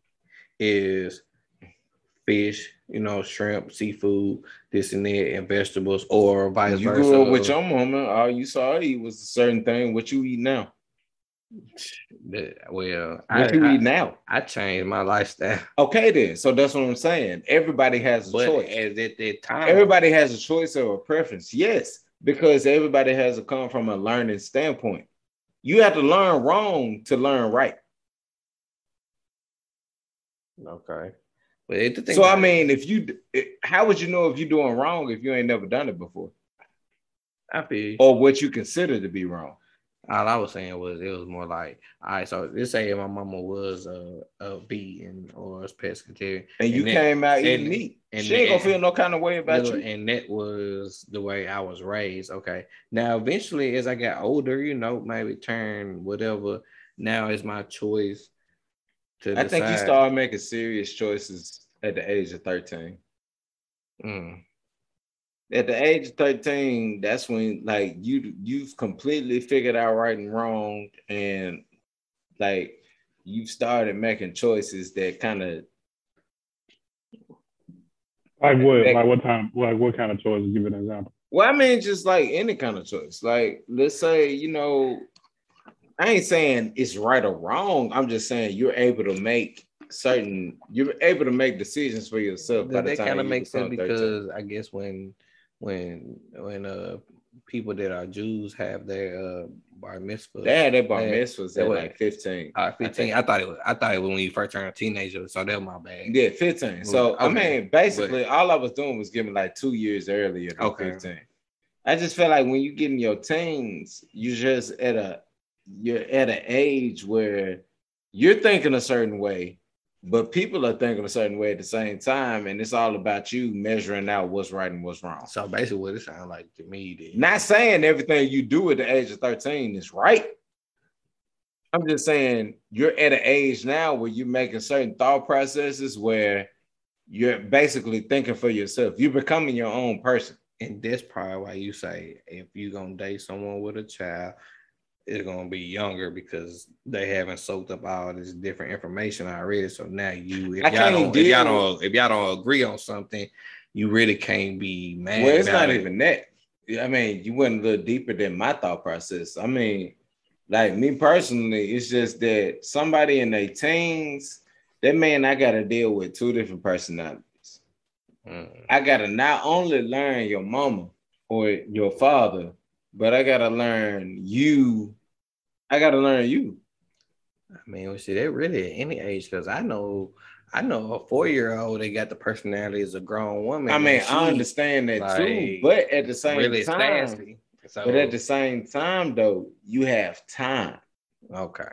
is fish, you know, shrimp, seafood, this and that, and vegetables, or vice You versa. grew up with your mama, all you saw eat was a certain thing. What you eat now? The- well, I, What you I, eat now? I changed my lifestyle, <laughs> Okay, then. So that's what I'm saying. Everybody has a but choice. at that time, Everybody has a choice or a preference. Yes, because everybody has to come from a learning standpoint. You have to learn wrong to learn right. okay. But the thing So I mean, if you, how would you know if you're doing wrong if you ain't never done it before, I feel or what you consider to be wrong? All I was saying was it was more like, all right, so let's say my mama was a, a vegan or a pescatarian, And you And then- came out eating and- meat. and she ain't gonna feel no kind of way about you. and that was the way I was raised. Okay. Now, eventually, as I got older, you know, maybe turn whatever. Now it's my choice to I think you decide. started making serious choices at the age of 13. Mm, At the age of 13, that's when like you you've completely figured out right and wrong, and like you've started making choices that kind of Like what? Like- Like what time? Like what kind of choices? Give an example. Well, I mean, just like any kind of choice. Like, let's say, you know, I ain't saying it's right or wrong. I'm just saying you're able to make certain, you're able to make decisions for yourself. by that the time kind of you makes sense become 13. because I guess when when when uh people that are Jews have their uh bar mitzvah, they had that bar mitzvahs at like 15. uh, 15. I, thought it was I thought it was when you first turned a teenager, so that was my bad. Yeah, 15. So I mean, basically, all I was doing was giving like two years earlier than Okay. 15. I just feel like when you get in your teens, you're just at a you're at an age where you're thinking a certain way, but people are thinking a certain way at the same time, and it's all about you measuring out what's right and what's wrong. So basically, what it sounds like to me, then, Not saying everything you do at the age of 13 is right. I'm just saying you're at an age now where you're making certain thought processes where you're basically thinking for yourself. You're becoming your own person. and that's probably why you say if you're gonna date someone with a child, it's gonna be younger because they haven't soaked up all this different information already. So now you, if I y'all don't, if y'all don't, if y'all don't agree on something, you really can't be mad. Well, it's not it. even that. I mean, you went a little deeper than my thought process. I mean, like me personally, it's just that somebody in their teens, that man, I got to deal with two different personalities. Mm. I gotta not only learn your mama or your father, but I gotta learn you. I gotta learn you. I mean, well, see, that really at any age because I know, I know a four year old that got the personality as a grown woman. I mean, and I understand that too, but at the same really time, sassy. So, but at the same time, though, you have time. okay,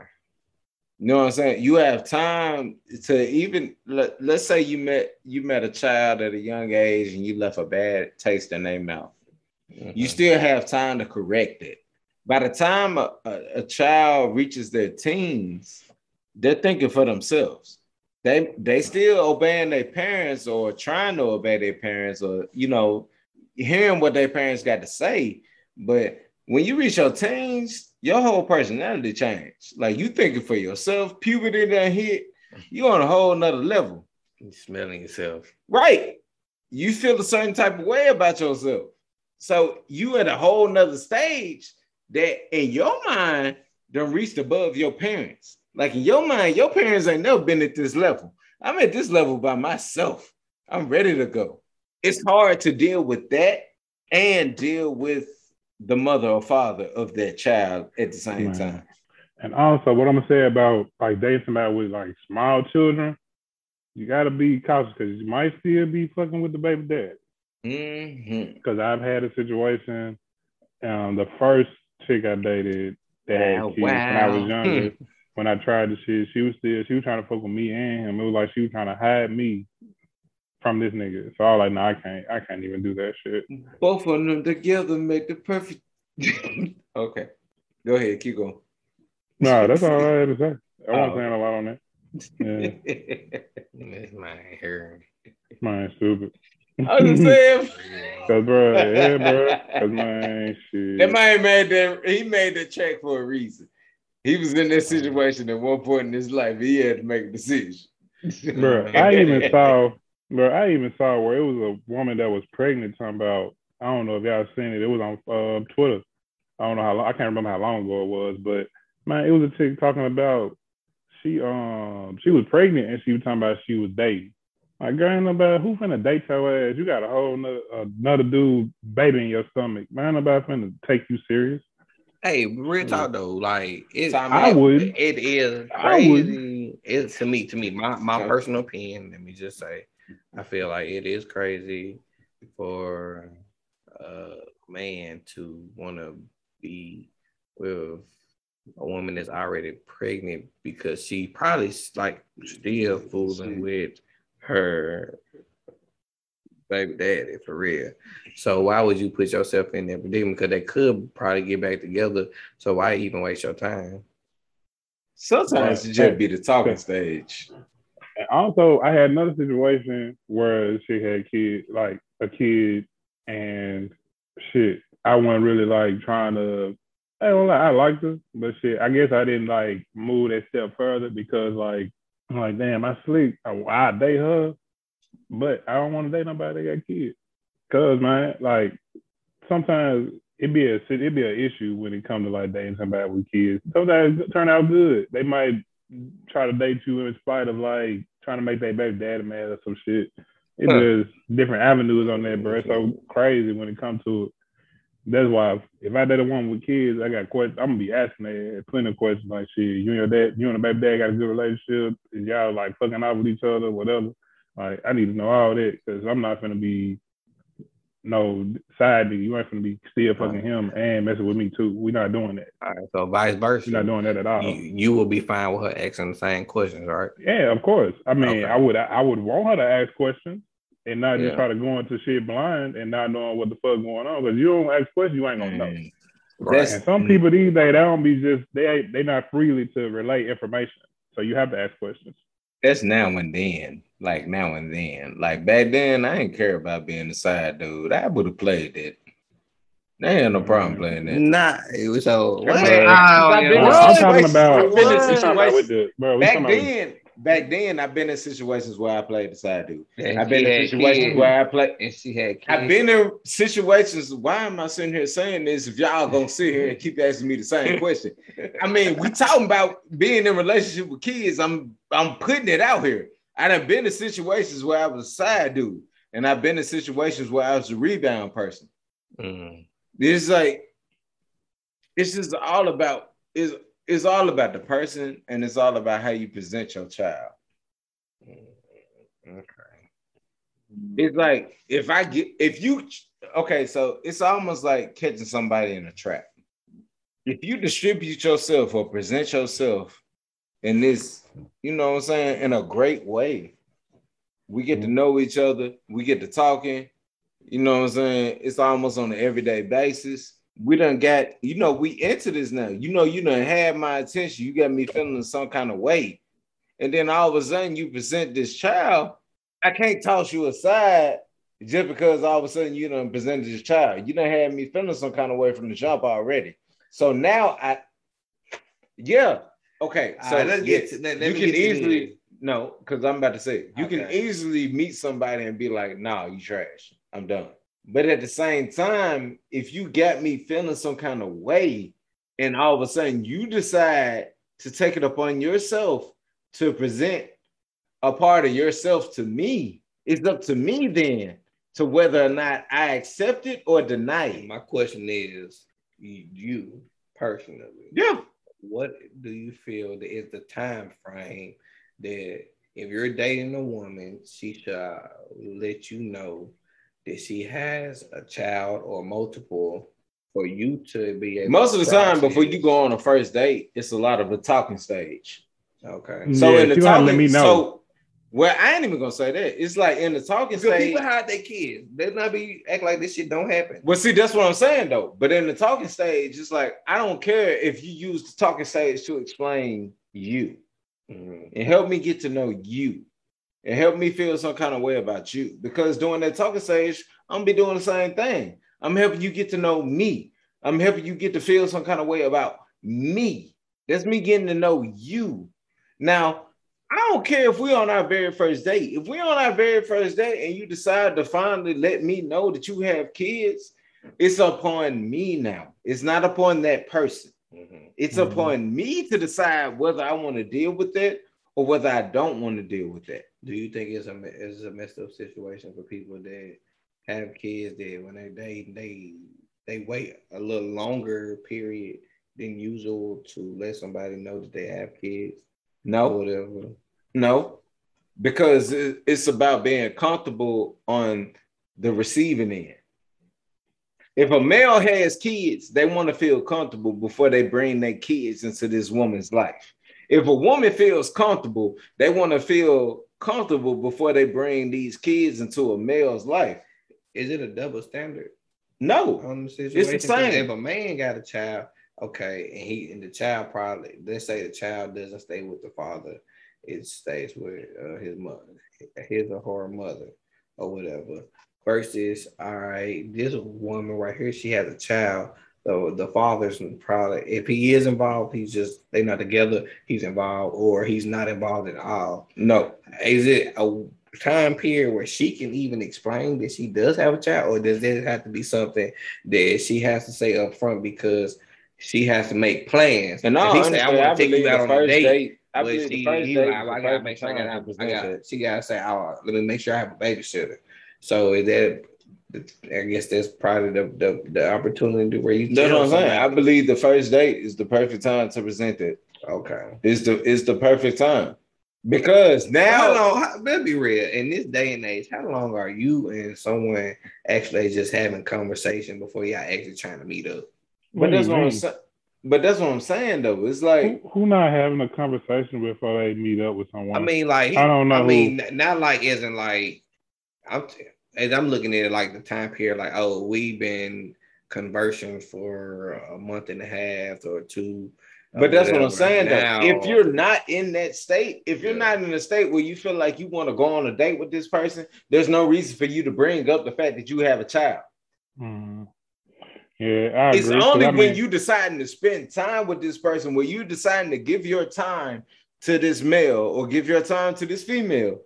You know what I'm saying? You have time to even let, let's say you met you met a child at a young age and you left a bad taste in their mouth. You Mhm. still have time to correct it. By the time a, a, a child reaches their teens, they're thinking for themselves. They they still obeying their parents or trying to obey their parents or you know hearing what their parents got to say. But when you reach your teens, your whole personality change. Like you thinking for yourself, puberty done hit, you on a whole nother level. You smelling yourself. Right. You feel a certain type of way about yourself. So you at a whole nother stage that in your mind done reached above your parents. Like in your mind, your parents ain't never been at this level. I'm at this level by myself. I'm ready to go. It's hard to deal with that and deal with the mother or father of that child at the same Man. time. And also, what I'm gonna say about like dating somebody with like small children, you gotta be cautious because you might still be fucking with the baby dad. Mhm. Because I've had a situation. Um, the first chick I dated that had Oh, kids when I was wow. younger. when I tried to shit, she was still she was trying to fuck with me and him. It was like she was trying to hide me from this nigga. So I was like, no, I can't. I can't even do that shit. Both of them together make the perfect. <laughs> okay, go ahead, keep going. No, that's all I had to say. I wasn't Oh. saying a lot on that. <laughs> Yeah, It's my hair. man, stupid. I was saying. <laughs> Cause bro, yeah, bro. Cause man, shit. That man made that. He made that check for a reason. He was in that situation at one point in his life. He had to make a decision. bro, <laughs> I even saw, bro, I even saw where it was a woman that was pregnant. Talking about, I don't know if y'all seen it. It was on uh, Twitter. I don't know how long. I can't remember how long ago it was, but man, it was a chick talking about she um she was pregnant and she was talking about she was dating. Like, girl, ain't nobody who finna date your ass. You got a whole nother another dude baby in your stomach. Man, nobody finna take you serious. Hey, real talk though, like it, Time I out. would. it is I would. crazy. It's to me, to me, my, my personal opinion. Let me just say, I feel like it is crazy for uh, a man to want to be with a woman that's already pregnant because she probably like still fooling with her baby daddy for real. So why would you put yourself in that predicament? Because they could probably get back together. So why even waste your time? Sometimes it just be the talking stage. Also, I had another situation where she had kid, like a kid, and shit. I wasn't really like trying to. I don't like. I liked her, but shit. I guess I didn't like move that step further because like, I'm like, damn, I sleep. I, I date her, but I don't want to date nobody that got kids. Cause man, like sometimes it be a it be an issue when it comes to like dating somebody with kids. Sometimes it turn out good. They might try to date you in spite of like trying to make their baby daddy mad or some shit. It huh. just different avenues on that, bro. It's so crazy when it comes to it. That's why if I did a one with kids, I got questions. I'm gonna be asking her plenty of questions like shit. You and your dad, you and the baby dad got a good relationship. Is y'all like fucking off with each other, whatever. Like I need to know all that because I'm not gonna be no side nigga. You ain't gonna be still fucking him and messing with me too. We're not doing that. All right, so vice versa. We're not doing that at all. You, you will be fine with her asking the same questions, right? Yeah, of course. I mean, okay. I would I would want her to ask questions and not just yeah. try to go into shit blind and not knowing what the fuck going on. Because you don't ask questions, you ain't gonna know. Mm. Right. And some mm. people these days they don't be just they they not freely to relay information. So you have to ask questions. That's now and then like now and then. Like back then, I didn't care about being a side dude. I would have played it. They had no problem playing that. Nah, it was so. What? I'm talking about. Back then, back then, I've been in situations where I played the side dude. And I've been in situations kids. where I play. And she had. Kids. I've been in situations. Why am I sitting here saying this? If y'all gonna sit here and keep asking me the same question, I mean, we talking about being in relationship with kids. I'm I'm putting it out here. I done been in situations where I was a side dude, and I've been in situations where I was a rebound person. Mm. It's like it's just all about it's it's all about the person and it's all about how you present your child. Okay. It's like if I get if you okay, so it's almost like catching somebody in a trap. If you distribute yourself or present yourself in this, you know what I'm saying, in a great way. We get to mm-hmm. know each other, we get to talking, you know what I'm saying? It's almost on an everyday basis. We done got, you know, we into this now. You know, you done had my attention. You got me feeling some kind of way. And then all of a sudden you present this child. I can't toss you aside just because all of a sudden you done presented this child. You done had me feeling some kind of way from the jump already. So now I, yeah, Okay, so right, let's get to, let, let you can easily no, because I'm about to say you okay. can easily meet somebody and be like, "Nah, you trash. I'm done." But at the same time, if you got me feeling some kind of way, and all of a sudden you decide to take it upon yourself to present a part of yourself to me, it's up to me then to whether or not I accept it or deny it. My question is, you personally, yeah, what do you feel that is the time frame that if you're dating a woman, she should let you know that she has a child or multiple for you to be able most of the time before you go on a first date, it's a lot of the talking stage. Okay. So yeah, in the talking, so well, I ain't even gonna say that. It's like in the talking because stage. People hide their kids. They not be act like this shit don't happen. Well, see, that's what I'm saying though. But in the talking stage, it's like I don't care if you use the talking stage to explain you mm-hmm. and help me get to know you and help me feel some kind of way about you. Because during that talking stage, I'm gonna be doing the same thing. I'm helping you get to know me. I'm helping you get to feel some kind of way about me. That's me getting to know you. Now, I don't care if we're on our very first date. If we're on our very first date and you decide to finally let me know that you have kids, it's upon me now. It's not upon that person. Mm-hmm. It's mm-hmm. upon me to decide whether I want to deal with that or whether I don't want to deal with that. Do you think it's a it's a messed up situation for people that have kids that when they date they they wait a little longer period than usual to let somebody know that they have kids? No, whatever. No, because it's about being comfortable on the receiving end. If a male has kids, they want to feel comfortable before they bring their kids into this woman's life. If a woman feels comfortable, they want to feel comfortable before they bring these kids into a male's life. Is it a double standard No, on the situation? It's the same. If a man got a child, okay, and he and the child probably let's say the child doesn't stay with the father, it stays with uh, his mother, his or her mother, or whatever. Versus, all right, this woman right here, she has a child. So the father's probably, if he is involved, he's just they're not together. He's involved, or he's not involved at all. no. Is it a time period where she can even explain that she does have a child, or does it have to be something that she has to say up front because she has to make plans? And If no, he say, I, want to take you out on a date. date. I but she, he like, I gotta make sure I time got, to I. She gotta say, oh, let me make sure I have a babysitter. So is that? I guess that's probably the the, the opportunity where you. That's what I'm saying. I believe the first date is the perfect time to present it. Okay. It's the it's the perfect time because Now, how now long? How, let's be real. In this day and age, how long are you and someone actually just having conversation before y'all actually trying to meet up? But that's you what I'm saying. But that's what I'm saying though. It's like Who, who not having a conversation before they meet up with someone? I mean, like I don't know I who- mean, not like isn't like I'm as I'm looking at it like the time period, like oh, we've been conversing for a month and a half or two. or But that's what I'm whatever. saying though. If you're not in that state, if you're Yeah. not in a state where you feel like you want to go on a date with this person, there's no reason for you to bring up the fact that you have a child. Hmm. Yeah, I It's agree. 'cause only I when mean, you deciding to spend time with this person, when you deciding to give your time to this male or give your time to this female,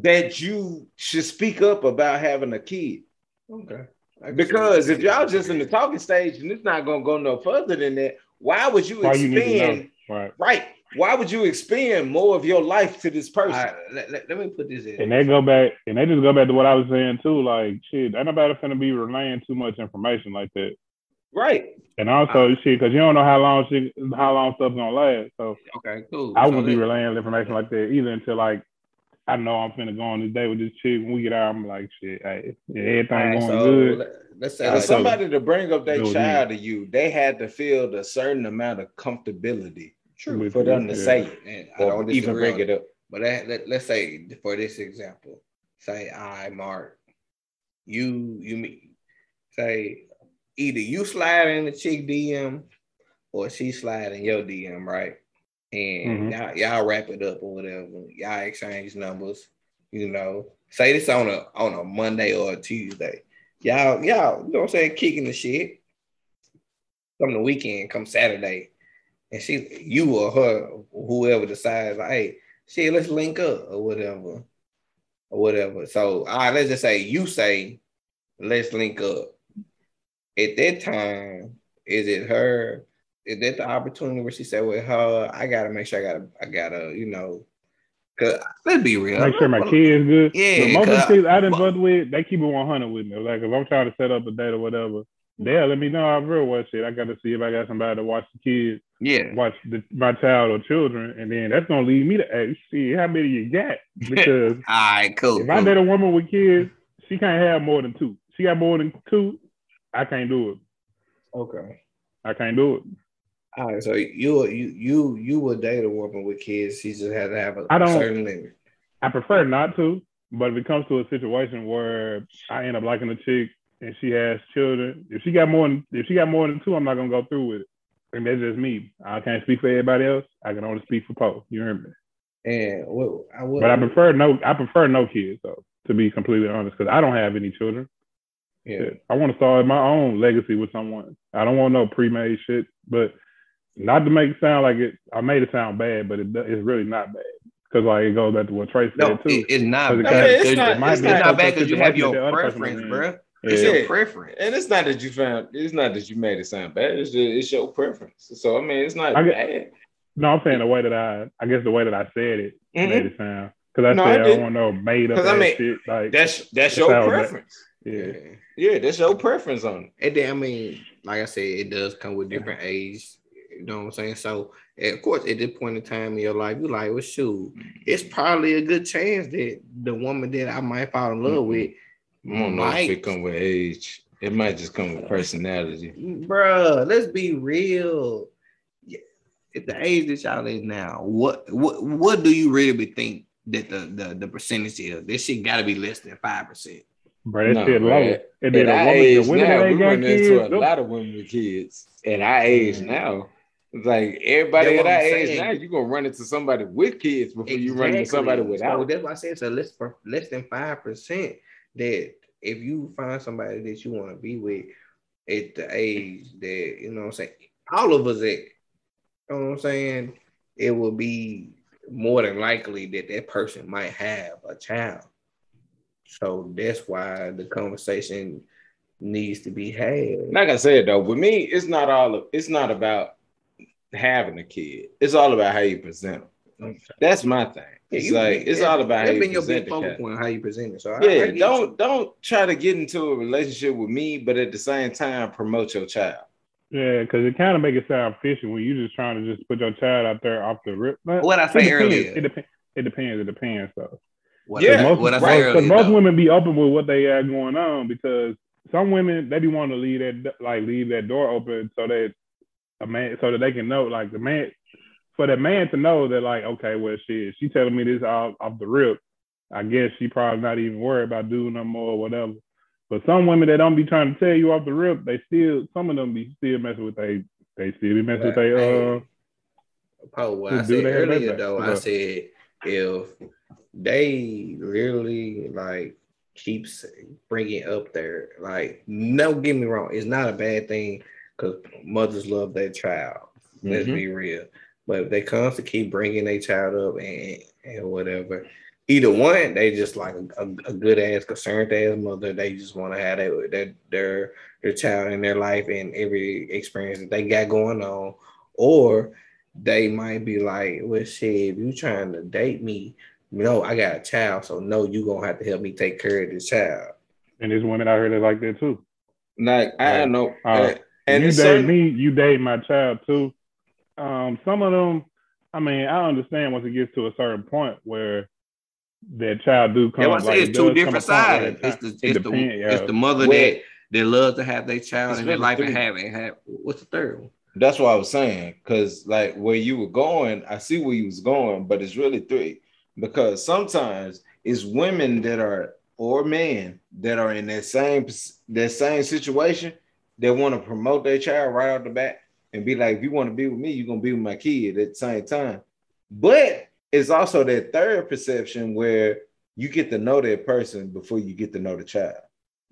that you should speak up about having a kid. okay. Because if y'all just in the talking stage and it's not gonna go no further than that, why would you why you need to know? expend Right. right? Why would you expend more of your life to this person? All right, let, let, let me put this in. And they go back and they just go back to what I was saying too. Like shit, ain't nobody finna be relaying too much information like that. right. And also shit, because you don't know how long shit, how long stuff's gonna last. So okay, cool. I So wouldn't be relaying information like that either until like I know I'm finna go on this day with this chick. When we get out, I'm like shit, hey, everything right, going so good. let- let's say For Alright, like, so- somebody to bring up their child to you, they had to feel a certain amount of comfortability With for them to yeah. say it and I don't even bring it up. But that, let, let's say for this example, say I Mark, you you meet say either you slide in the chick DM or she slide in your DM, right? And Mhm. y'all, y'all wrap it up or whatever. Y'all exchange numbers, you know. Say this on a on a Monday or a Tuesday. Y'all, y'all, you know what I'm saying, kicking the shit. Come the weekend, come Saturday. And she you or her, whoever decides, like, hey, shit, let's link up or whatever. Or whatever. So all right, let's just say you say, let's link up. At that time, is it her? Is that the opportunity where she said, "Well, her, I gotta make sure I gotta, I gotta, you know, cause let's be real. Make sure my kid's good. Yeah, but most of the cause- kids I done fucked with, they keep it 100 with me. Like if I'm trying to set up a date or whatever, they'll let me know I'm real what shit. I got to see if I got somebody to watch the kids, Yeah, watch the, my child or children, and then that's gonna lead me to ask, see how many you got <laughs> because all right, cool. if I cool. date a woman with kids, she can't have more than two. She got more than two, I can't do it. okay. I can't do it. All right, so you you you you would date a woman with kids. She just has to have a I don't- certain limit. I prefer not to, but if it comes to a situation where I end up liking a chick and she has children, if she got more than if she got more than two, I'm not gonna go through with it. And that's just me. I can't speak for everybody else. I can only speak for Poe. You heard me. And what I would, But I prefer no. I prefer no kids though. To be completely honest, because I don't have any children. yeah. I want to start my own legacy with someone. I don't want no pre-made shit. But not to make it sound like it. I made it sound bad, but it, it's really not bad. Because like it goes back to what Trey said No, too. it- it's not. Because bad. I it's It's not- not, it's it's not not bad because you have your the other person preference, was bro. Yeah. It's Yeah. your preference. And it's not that you found it's not that you made it sound bad, it's just it's your preference. So I mean it's not I get- bad. No, I'm saying the way that I, I guess the way that I said it Mhm. made it sound. Because I No, said I, didn't. don't want no made up 'Cause I mean, shit. Like, That's that's That your sounds bad. preference. yeah. Yeah. Yeah, that's your preference on it. And then I mean, like I said, it does come with different age. You know what I'm saying? So of course, at this point in time in your life, you're like, well, shoot, it's probably a good chance that the woman that I might fall in love with I don't know if might it come with age. It might just come with personality. Bruh, let's be real. Yeah, At the age that y'all is now, what what what do you really think that the the, the percentage is? This shit gotta be less than five percent. Bro, that No, shit low. And then At a our woman, the age women now, we ain't got run kids, into a them- lot of women with kids. At our age Mm. now, it's like everybody at our age now, you're gonna run into somebody with kids before you run into somebody So without. that's why I say it's a less for less than five percent. That if you find somebody that you want to be with at the age that you know what I'm saying, all of us at, you know what I'm saying, it will be more than likely that that person might have a child. So that's why the conversation needs to be had. Like I said though, with me, it's not all of, it's not about having a kid. It's all about how you present them. That's my thing. Yeah, It's you- like it's that- all about how you been your present big the focal point, how you present it. So I- I Yeah, get you. don't don't try to get into a relationship with me, but at the same time promote your child. Yeah, because it kind of make it sound fishy when you're just trying to just put your child out there off the rip. But What I it say depends. earlier. It depends. It depends. It depends. Though. What Yeah, most, what I most, earlier. most though. women be open with what they got going on because some women they be wanting to leave that like leave that door open so that a man so that they can know like the man for the man to know that like okay well shit she telling me this off, off the rip I guess she probably not even worried about doing no more or whatever. But some women that don't be trying to tell you off the rip, they still some of them be still messing with they they still be messing with they uh Oh, what I said earlier that though? I said if they literally like keeps bringing up their like, no, get me wrong, it's not a bad thing because mothers love their child. Let's Mhm. be real. But if they constantly keep bringing their child up and and whatever, either one, they just like a, a, good ass concerned ass mother. They just want to have that, that their their child in their life and every experience that they got going on, or they might be like, well, shit, if you trying to date me, no, I got a child, so no, you gonna have to help me take care of this child. and there's women out here that like that too. Like I Right. know, Uh, and, and you date certain- me, you date my child too. Um, some of them, I mean, I understand once it gets to a certain point where that child do come. Yeah, I like, say it's two different a point where sides. that It's the it's it the yeah. it's the mother Well, that that love to have their child It's in their really life and have it. Have what's the third one? That's what I was saying. Cause like where you were going, I see where you was going, but it's really three. Because sometimes it's women that are or men that are in that same that same situation that want to promote their child right off the bat and be like, if you want to be with me, you're gonna be with my kid at the same time. But it's also that third perception where you get to know that person before you get to know the child.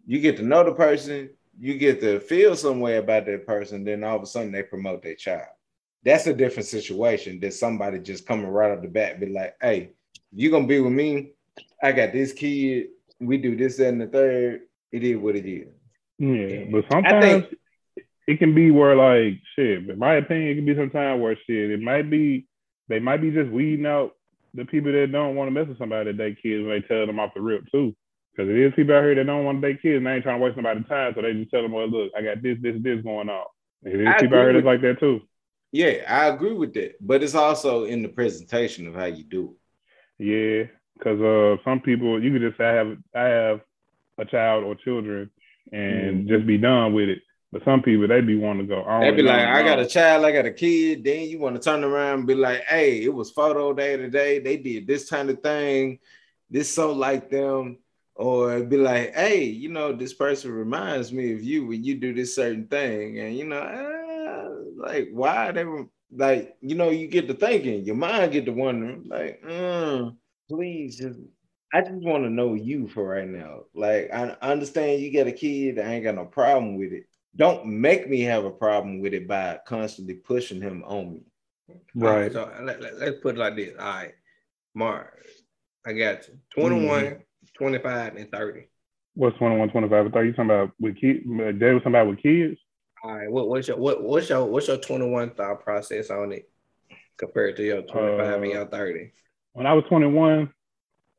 You get to know the person, you get to feel some way about that person, then all of a sudden they promote their child. That's a different situation than somebody just coming right off the bat be like, hey, you gonna be with me. I got this kid, we do this, that, and the third. It is what it is. Yeah, but sometimes think it can be where like shit. In my opinion, it can be sometimes where shit. It might be they might be just weeding out the people that don't want to mess with somebody that date kids when they tell them off the rip too. Because it is people out here that don't want to date kids and they ain't trying to waste nobody's time, so they just tell them, well, look, I got this, this, this going on. It is I people out here that's like that too. yeah, I agree with that. But it's also in the presentation of how you do it. Yeah, because uh, some people you could just say I have I have a child or children and Mhm. just be done with it. But some people they be wanting to go. On They be like, I got a child, I got a kid. Then you want to turn around and be like, hey, it was photo day today. They did this kind of thing. This so like them. Or be like, hey, you know, this person reminds me of you when you do this certain thing. And you know, uh, like why they were like, you know, you get to thinking, your mind get to wondering, like, mm, please just I just want to know you for right now. Like, I I understand you got a kid, I ain't got no problem with it. Don't make me have a problem with it by constantly pushing him on me. Right. So let, let, us put it like this. All right, Mark, I got you. 21, 25, and 30. What's 21, 25, and 30? You talking about with kids? They was talking about with kids? All right, what, what's your what, what's your what's your 21 thought process on it compared to your 25 and Uh, your 30? When I was 21,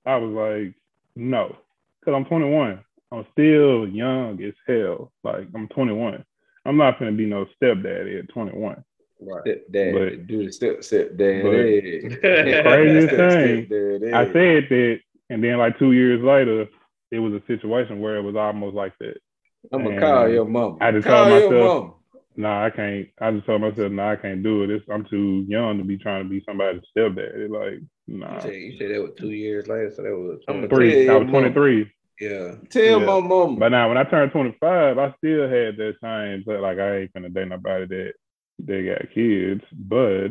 I was like, no. Because I'm 21. I'm still young as hell. Like, I'm 21. I'm not going to be no stepdaddy at 21. Right. Step But- do the step step dad. but- <laughs> The craziest Step- step thing, dad, I said that, and then like two years later, it was a situation where it was almost like that. I'm gonna And call your mom. I just call told your myself- mom. Nah, I can't. I just told myself, nah, I can't do it. It's, I'm too young to be trying to be somebody's stepdad. Like, nah. You said, you said that was two years later, so that was I'm a 23. Yeah, I was 23. yeah. Tell Yeah. my mom. But now when I turned 25, I still had that same, but like I ain't gonna date nobody that they got kids. But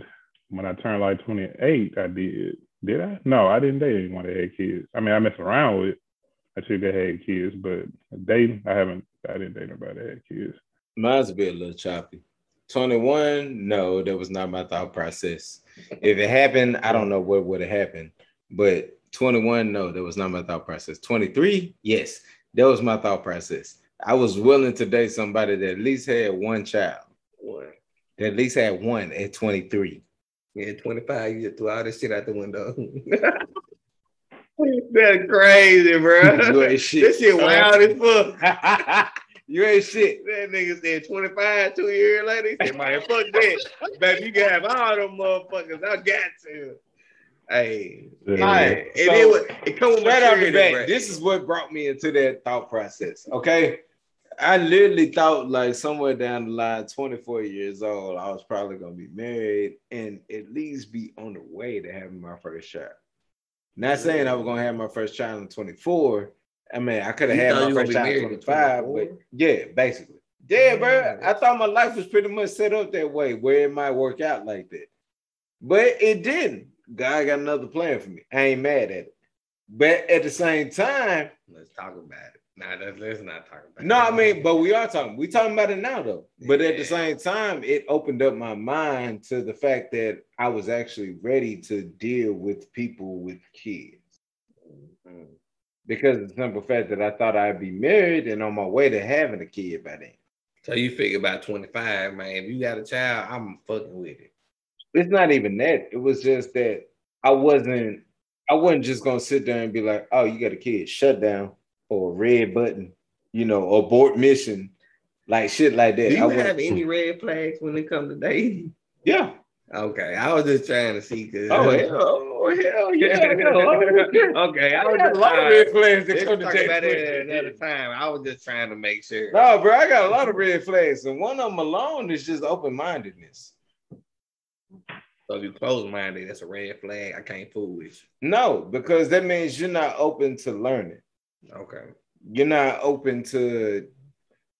when I turned like 28, I did. Did I? No, I didn't date anyone that had kids. I mean, I messed around with a chick that had kids, but dating, I haven't. I didn't date nobody that had kids. Mine's a bit a little choppy. 21, no, that was not my thought process. If it happened, I don't know what would have happened. But 21, no, that was not my thought process. 23, yes, that was my thought process. I was willing to date somebody that at least had one child, One. that at least had one at 23. Yeah, 25, you just threw all this shit out the window. <laughs> That's crazy, bro. This shit wild as fuck. <laughs> you ain't shit. That nigga said 25 two years later. He said, man, fuck that. Baby, you can have all them motherfuckers. I got to. Hey. Yeah. All right, It, so- it, was- it come with Straight off the bat, bro. this is what brought me into that thought process. Okay. I literally thought like somewhere down the line, 24 years old, I was probably gonna be married and at least be on the way to having my first child. Not saying I was gonna have my first child in 24. I mean, I could have had my first child be in married at 25, but yeah, basically. Yeah, bro. I thought my life was pretty much set up that way where it might work out like that. But it didn't. God got another plan for me. I ain't mad at it. But at the same time, Let's talk about it. Nah, let's, let's not talk about no, it. No, I mean, but we are talking. We talking about it now, though. But at the same time, it opened up my mind to the fact that I was actually ready to deal with people with kids. Because of the simple fact that I thought I'd be married and on my way to having a kid by then. So you figure about 25, man. If you got a child, I'm fucking with it. It's not even that. It was just that I wasn't. I wasn't just gonna sit there and be like, "Oh, you got a kid, shut down," or red button, you know, abort mission, like shit like that. Do you wouldn't- have any red flags when it comes to dating? Yeah. Okay, I was just trying to see. Cause Oh, <laughs> hell, oh, hell yeah. <laughs> okay, I I was got just a lot of red flags that come to talk about it another time. I was just trying to make sure. No, bro, I got a lot of red flags, and one of them alone is just open mindedness. So if you close minded, that's a red flag. I can't fool with you. No, because that means you're not open to learning. Okay. You're not open to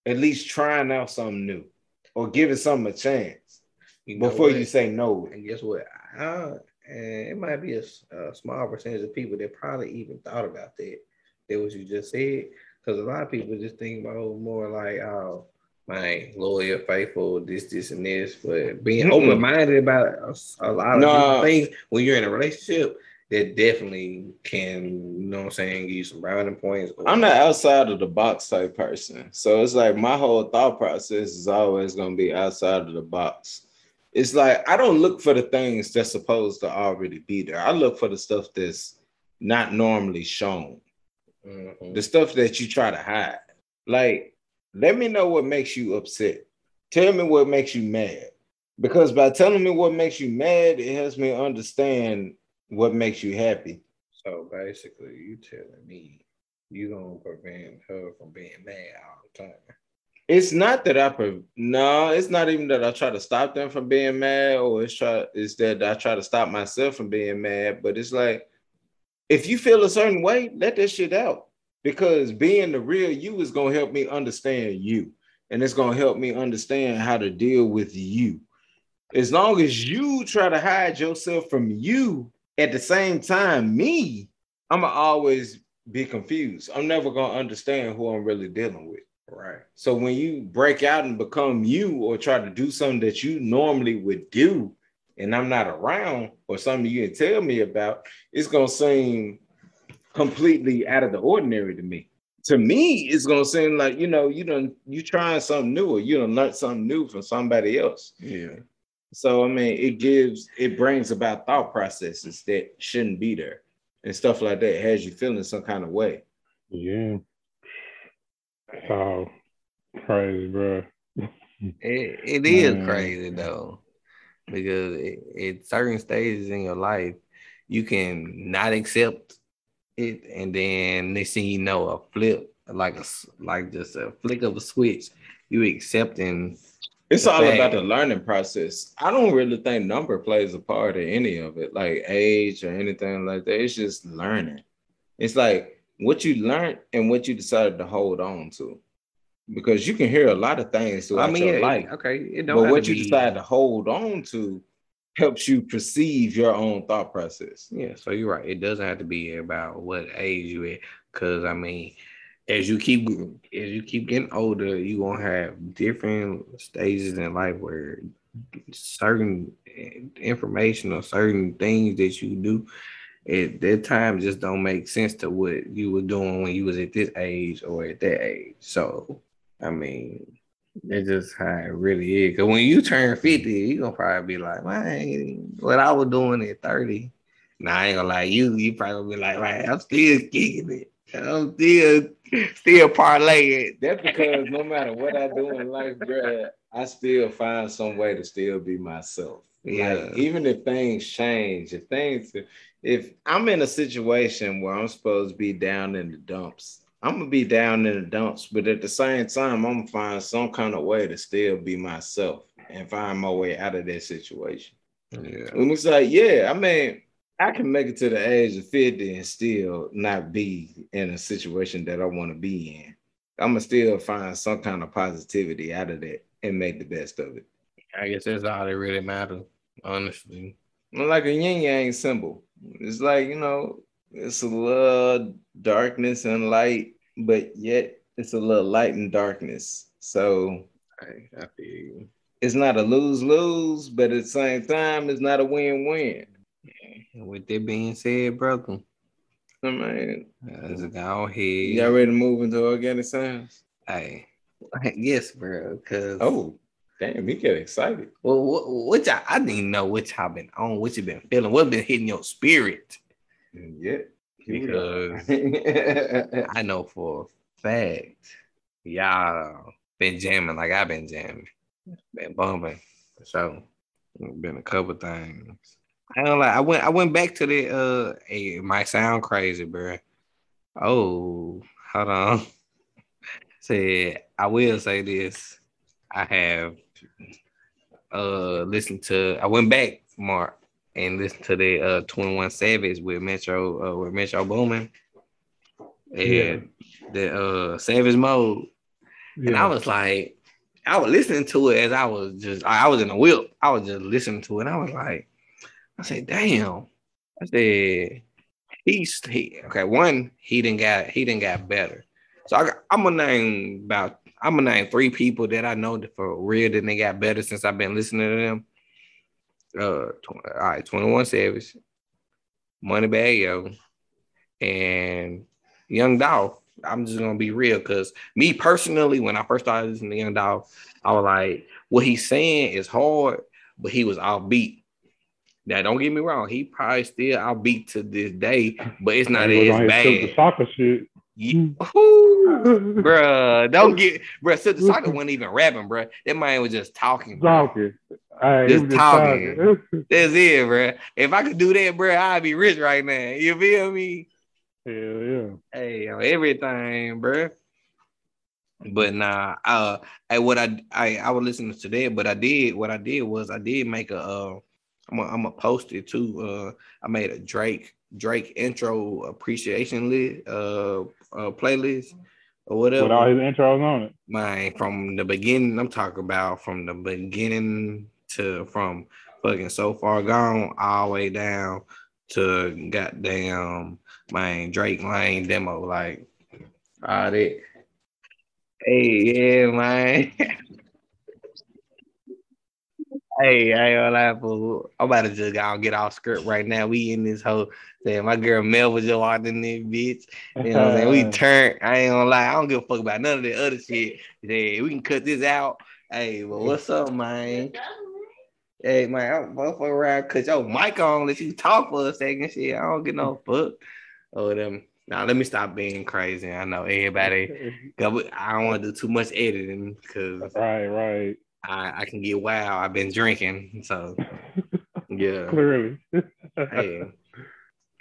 at least trying out something new or giving something a chance You know before what? you say no. And guess what? Uh, and it might be a small percentage of people that probably even thought about that. That what you just said. Because a lot of people just think about oh, more like, oh, my loyal, faithful, this, this, and this. But being open minded about a lot of No. things when you're in a relationship, that definitely can, you know what I'm saying, give you some browning points. I'm not outside of the box type person. So it's like my whole thought process is always going to be outside of the box. It's like I don't look for the things that's supposed to already be there. I look for the stuff that's not normally shown. Mhm. the stuff that you try to hide. Like, let me know what makes you upset. Tell me what makes you mad. Because by telling me what makes you mad, it helps me understand what makes you happy. So basically, you telling me you gonna prevent her from being mad all the time. It's not that I pre- no, it's not even that I try to stop them from being mad, or it's try it's that I try to stop myself from being mad. But it's like if you feel a certain way, let that shit out. Because being the real you is gonna help me understand you. And it's gonna help me understand how to deal with you. As long as you try to hide yourself from you at the same time, me, I'ma always be confused. I'm never gonna understand who I'm really dealing with. Right. So when you break out and become you or try to do something that you normally would do and I'm not around or something you can tell me about, it's gonna seem completely out of the ordinary to me. To me, it's gonna seem like you know, you done you trying something new or you done learned something new from somebody else. Yeah. So I mean, it gives it brings about thought processes that shouldn't be there and stuff like that. It has you feeling some kind of way. Yeah. So crazy, bro. It, it <laughs> is Man. crazy though, because at certain stages in your life, you can not accept it, and then next thing you know, a flip like a like just a flick of a switch. You accepting It's The all about the learning process. I don't really think number plays a part in any of it, like age or anything like that. It's just learning. It's like what you learned and what you decided to hold on to. Because you can hear a lot of things throughout I mean, your yeah, life, okay, it don't but what you be- decide to hold on to helps you perceive your own thought process. Yeah, so you're right. It doesn't have to be about what age you at, because I mean, as you keep as you keep getting older, you gonna have different stages in life where certain eh, information or certain things that you do at that time just don't make sense to what you were doing when you was at this age or at that age. So, I mean, it's just how it really is. Cause when you turn 50, you're gonna probably be like, man, what I was doing at 30. Nah, I ain't gonna lie, you you probably be like, man, I'm still kicking it. I'm still still parlaying. That's because no matter what I do in life, bruh, I still find some way to still be myself. Yeah. Like, even if things change, if things, if I'm in a situation where I'm supposed to be down in the dumps, I'm gonna be down in the dumps, but at the same time, I'm gonna find some kind of way to still be myself and find my way out of that situation. Yeah. And it's like, yeah, I mean, I can make it to the age of 50 and still not be in a situation that I want to be in. I'm gonna still find some kind of positivity out of that and make the best of it. I guess that's all that really matters, honestly. Like a yin yang symbol. It's like, you know, it's a little darkness and light, but yet it's a little light and darkness. So I, I feel you. it's not a lose lose, but at the same time, it's not a win win. With that being said, brother, I mean, let's go ahead. y'all ready to move into organic science? Hey, <laughs> yes, bro. Cause Oh, damn, he get excited. well, what, what y'all, I didn't know what y'all been on, what you've been feeling, what been hitting your spirit. Yeah. Because <laughs> I know for a fact y'all been jamming like I've been jamming, been bumping. So been a couple things. I don't like. I went. I went back to the. Uh, hey, it might sound crazy, bro. Oh, hold on. <laughs> Said I will say this. I have uh listened to. I went back, Mark, and listened to the uh 21 Savage with Metro uh with Metro Boomin. And Yeah. the uh Savage Mode. And I was like, I was listening to it as I was just I was in a whip. I was just listening to it. And I was like, I said, damn. I said, he's he okay. One, he didn't got he didn't got better. So I got, I'm gonna name about I'm gonna name three people that I know that for real that they got better since I've been listening to them. Uh, tw- all right, 21 Savage, Moneybagg Yo, and Young Dog. I'm just gonna be real because me personally, when I first started listening to Young Dog, I was like, what he's saying is hard, but he was offbeat. Now, don't get me wrong, he probably still outbeat to this day, but it's not as Silkk the Shocker shit. Yeah. Ooh, bruh, don't get bruh. Silkk the Shocker wasn't even rapping, bruh. That man was just talking. bruh. Talking. Hey, Just just talking. talking. That's it, bruh. If I could do that, bruh, I'd be rich right now. You feel me? Hell yeah. Hey, on everything, bruh. But nah, uh, hey, what I I I was listening to that, but I did what I did was I did make a uh, I'm gonna I'm gonna post it too. Uh, I made a Drake Drake intro appreciation list, uh, uh playlist or whatever. With all his intros on it. Man, from the beginning, I'm talking about from the beginning to from fucking so far gone all the way down to goddamn man Drake Lane demo, like all that. Hey, yeah, man. <laughs> hey, I ain't gonna lie, fool. I'm about to just go get off script right now. We in this whole saying my girl Mel was just walking in there, bitch. You know what I'm saying? We <laughs> turn. I ain't gonna lie. I don't give a fuck about none of the other shit. Yeah, we can cut this out. Hey, but what's up, man? Hey, man, I'm fuck around. Cut your mic on. Let you talk for a second. Shit, I don't get no fuck. Oh, them. Now let me stop being crazy. I know everybody. <laughs> I don't want to do too much editing because right, right. I, I can get wild. I've been drinking, so yeah. <laughs> Clearly. Hey,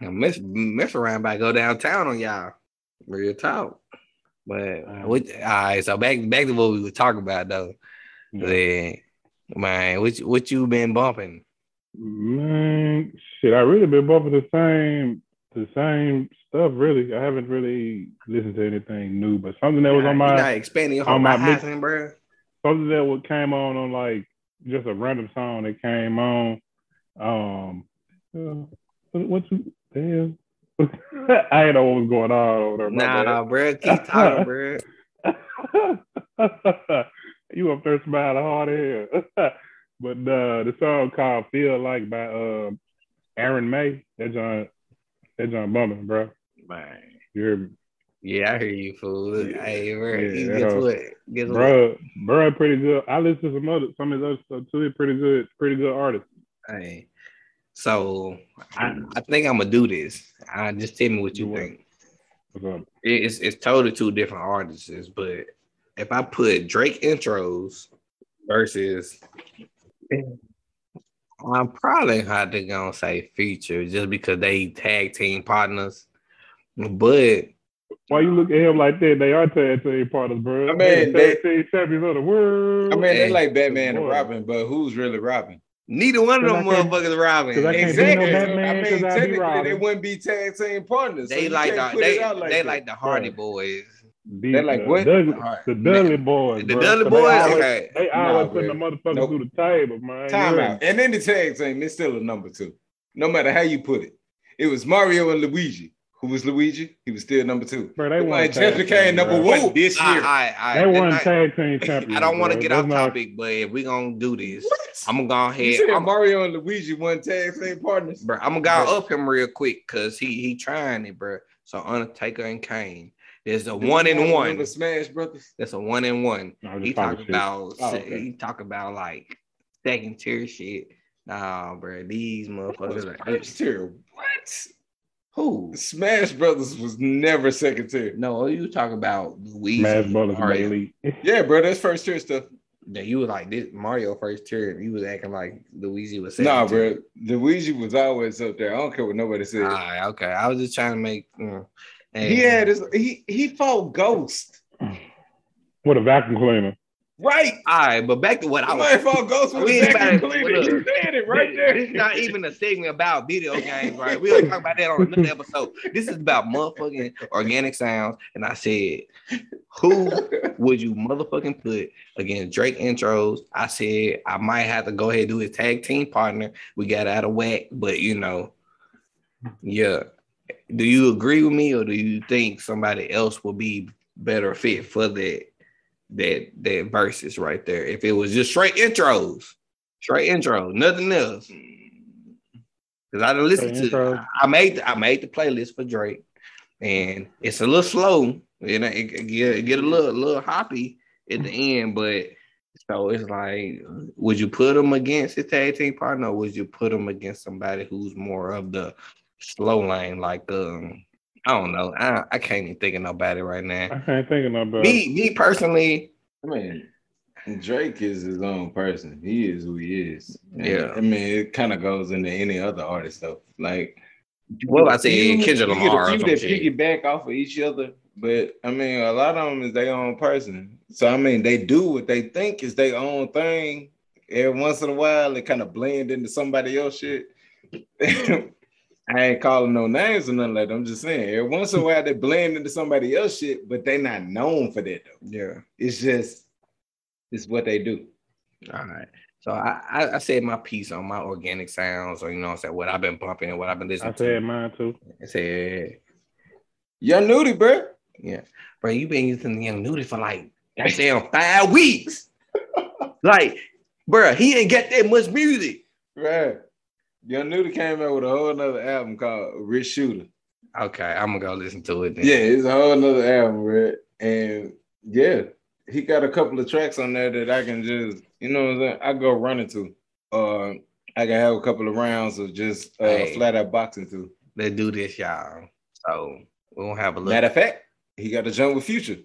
I mess mess around by go downtown on y'all. Real talk. But Uh, what, all right, so back back to what we were talking about though. Yeah. Then, man, what you- what you been bumping? Man, shit, I really been bumping the same the same stuff. Really, I haven't really listened to anything new, but something that was on my not expanding on my horizon, bro. Something that what came on on like just a random song that came on. Um, uh, what, what you damn? <laughs> I didn't know what was going on over there. Nah, bro, keep talking, bro. <laughs> you up there smiling hard as hell. <laughs> but uh, the song called "Feel Like" by uh, Aaron May. That John, that John bumming, bro. Man. You hear me? Yeah, I hear you, fool. Yeah. Hey, bro, Yeah, you guess what? Guess what? Bro, bro, pretty good. I listen to some other some of those stuff too. Pretty good, pretty good artist. Hey, so I, I think I'm gonna do this. I just tell me what you what? think. Up? It's it's totally two different artists, but if I put Drake intros versus, I'm probably to gonna say feature just because they tag team partners. But Why you look at him like that? They are tag team partners, bro. I mean, they they- tag team champions of the world. I mean, they like Batman and. Robin, but who's really Robin? neither one of them Cause I can't- motherfuckers robbing. cause I Exactly. no Batman I mean, 'cause I be technically, Robin. they wouldn't be tag team partners. They you like the, they, like they that. like the Hardy Right. Boys. The, They like what? Dudley, Alright. the Dudley boys. The bro. Dudley So Boys. They always, Okay. they Nah, always putting the motherfuckers Nope. through the table, man. Time You out. And then the tag team, it's still a number two. No matter how you put it. It was Mario and Luigi. Who was Luigi? He was still number two. Bro, they It won just tag became team, number bro. one this I, year. I, I, They won I- tag team champions. I don't want to get That's off not- topic, but if we gonna do this, What? I'm gonna go You ahead. said I'm, Mario and Luigi won tag team partners. bro, I'm gonna Bro. go up him real quick because he he trying it, bro. So Undertaker and Kane. There's a Do one you and guys one. remember Smash Brothers. That's a one and one. No, He talking talk about Oh, okay. he talk about like second tier shit. Nah, bro, these motherfuckers. Like, First tier. What? Who? Smash Brothers was never second tier. No, you talk about Luigi. Smash Brothers Mario. elite. <laughs> Yeah, bro, that's first tier stuff. That you was like this Mario first tier, and you was acting like Luigi was second Nah, tier. bro. Luigi was always up there. I don't care what nobody said. All right, okay. I was just trying to make. mm, he had his he he fought Ghost. What a vacuum cleaner. Right. All right, but back to what I was. fought Ghost with We ain't about- look, You said it right there. This is not even a segment about video games, right? We'll talk about that on another episode. This is about motherfucking organic sounds. And I said, who would you motherfucking put against Drake intros? I said I might have to go ahead and do his tag team partner. We got out of whack, but you know, yeah. Do you agree with me, or do you think somebody else would be better fit for that that that verses right there? If it was just straight intros, straight intro, nothing else. Because I listened Straight to. I made I made the playlist for Drake, and it's a little slow. You know, it, it get, it get a little little hoppy at the end, but so it's like, would you put him against his tag team partner, or would you put him against somebody who's more of the slow lane, like um, I don't know, I, I can't even think of nobody right now. I can't think of nobody. Me, me personally, I mean, Drake is his own person. He is who he is. And, Yeah. I mean, it kind of goes into any other artist though. Like, Well, I say you- Kendrick Lamar or Get a few that piggyback off of each other, but I mean, a lot of them is their own person. So I mean, they do what they think is their own thing. Every once in a while, they kind of blend into somebody else shit. <laughs> I ain't calling no names or nothing like that. I'm just saying, every once in a while they blend into somebody else shit, but they not known for that though. yeah. It's just it's what they do. All right. So I, I, I said my piece on my organic sounds, or you know, what I'm saying what I've been bumping and what I've been listening. I listening said to. mine too. I said, Young Nudy, bro. yeah, bro, you been using the young Nudy for like goddamn five weeks. <laughs> like, bro, he ain't got that much music. Right. Young Nudy came out with a whole nother album called Rich Shooter. Okay, I'm gonna go listen to it. Then. Yeah, it's a whole nother album, right? And yeah, he got a couple of tracks on there that I can just, you know what I'm saying? I go running to. Uh I can have a couple of rounds of just uh, Hey. flat out boxing too. let's do this, y'all. So we're gonna have a look. Matter of fact, he got a jump with Future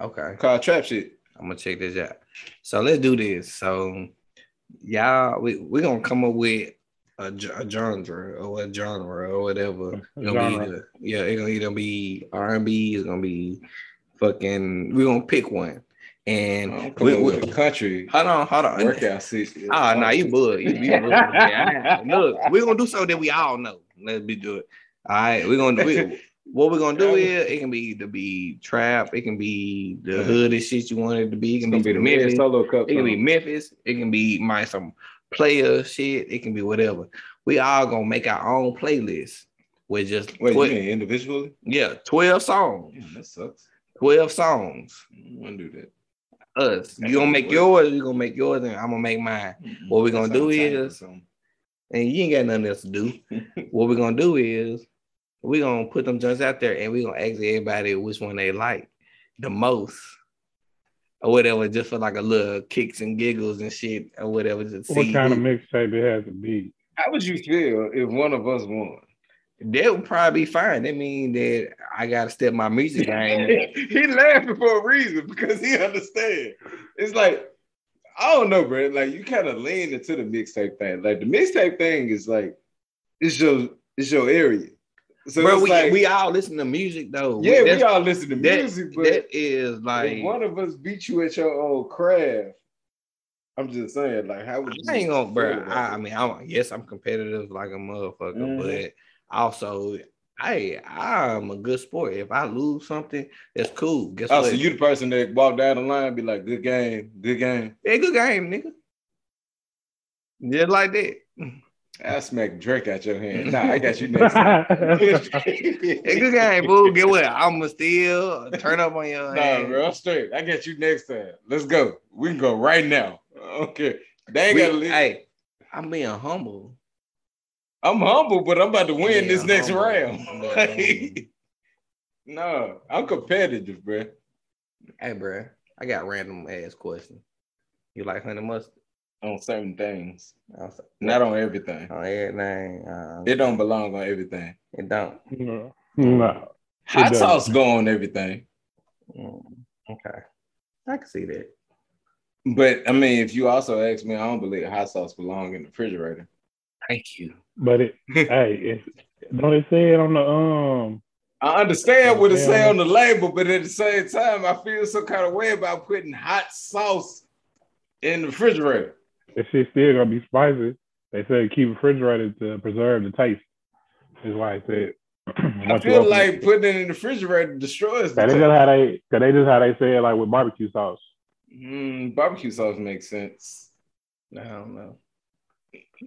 Okay. called Trap Shit. I'm gonna check this out. So let's do this. So y'all, we we're gonna come up with a, a genre or a genre or whatever. It's gonna be Genre. either- yeah, it's gonna either be R and B, it's gonna be fucking we're gonna pick one. And I'm we, with the country hold on, hold on. workout system. Ah, nah, you bug. You, you. <laughs> Yeah, Look, we're gonna do something that we all know. Let's be do it. All right, we're gonna do it. What we're gonna do <laughs> is it can be to be trap, it can be the hood and shit you want it to be. It can be, be the Memphis, Red Solo Cup. it can be. Memphis, it can be my some player shit, it can be whatever. We all gonna make our own playlist with just Wait, twe- you mean individually? yeah, 12 songs. Yeah, that sucks. 12 songs. I don't want to do that. Us. You gonna make weird. yours, you gonna make yours, and I'm gonna make mine. What we gonna do sounds tight or is- And you ain't got nothing else to do. <laughs> what we're gonna do is we're gonna put them joints out there and we're gonna ask everybody which one they like the most. Or whatever, just for like a little kicks and giggles and shit, or whatever. Just What see kind of mixtape it has to be? How would you feel if one of us won? that would probably be fine. That mean that I gotta step my music <laughs> game. he laughing for a reason because he understands. It's like I don't know, bro. Like you kind of lean into the mixtape thing. Like the mixtape thing is like it's your it's your area. So Bro, we, like, we all listen to music though. yeah, we That's- all listen to that- music, but that is like if one of us beat you at your old craft, I'm just saying, like, how would you? I ain't gonna, bro. I, I mean, I'm yes, I'm competitive like a motherfucker, Mhm. but also, hey, I'm a good sport. If I lose something, that's cool. Guess Oh, what? so you the person that walk down the line, be like, "Good game, good game." yeah, good game, nigga. Just like that. I smack Drake out your hand. Nah, I got you <laughs> next. Yeah, time. good game, boo. Get what? I'ma steal, turn up on your <laughs> Nah, hand. bro, I'm straight. I got you next time. Let's go. We can go right now. Okay. They ain't We- gotta leave. hey, I'm being humble. I'm humble, but I'm about to win Yeah, this next humble. round. Yeah, <laughs> no, I'm competitive, bro. Hey, bro, I got random ass question. You like honey mustard? On certain things, I was not on everything. on everything. Uh, It don't belong on everything. it don't. no, no. Hot doesn't. sauce go on everything. Mm, okay, I can see that. But I mean, if you also ask me, I don't believe hot sauce belong in the refrigerator. Thank you. But it, <laughs> hey, it's, don't it say it on the um? I understand what it say on the label, but at the same time, I feel some kind of way about putting hot sauce in the refrigerator. That shit still gonna be spicy. They said keep refrigerated to preserve the taste. Is why I said. <clears throat> I feel like it- putting it in the refrigerator destroys the That is just how they. Cause they just how they say it like with barbecue sauce. Mm, barbecue sauce makes sense. I don't know.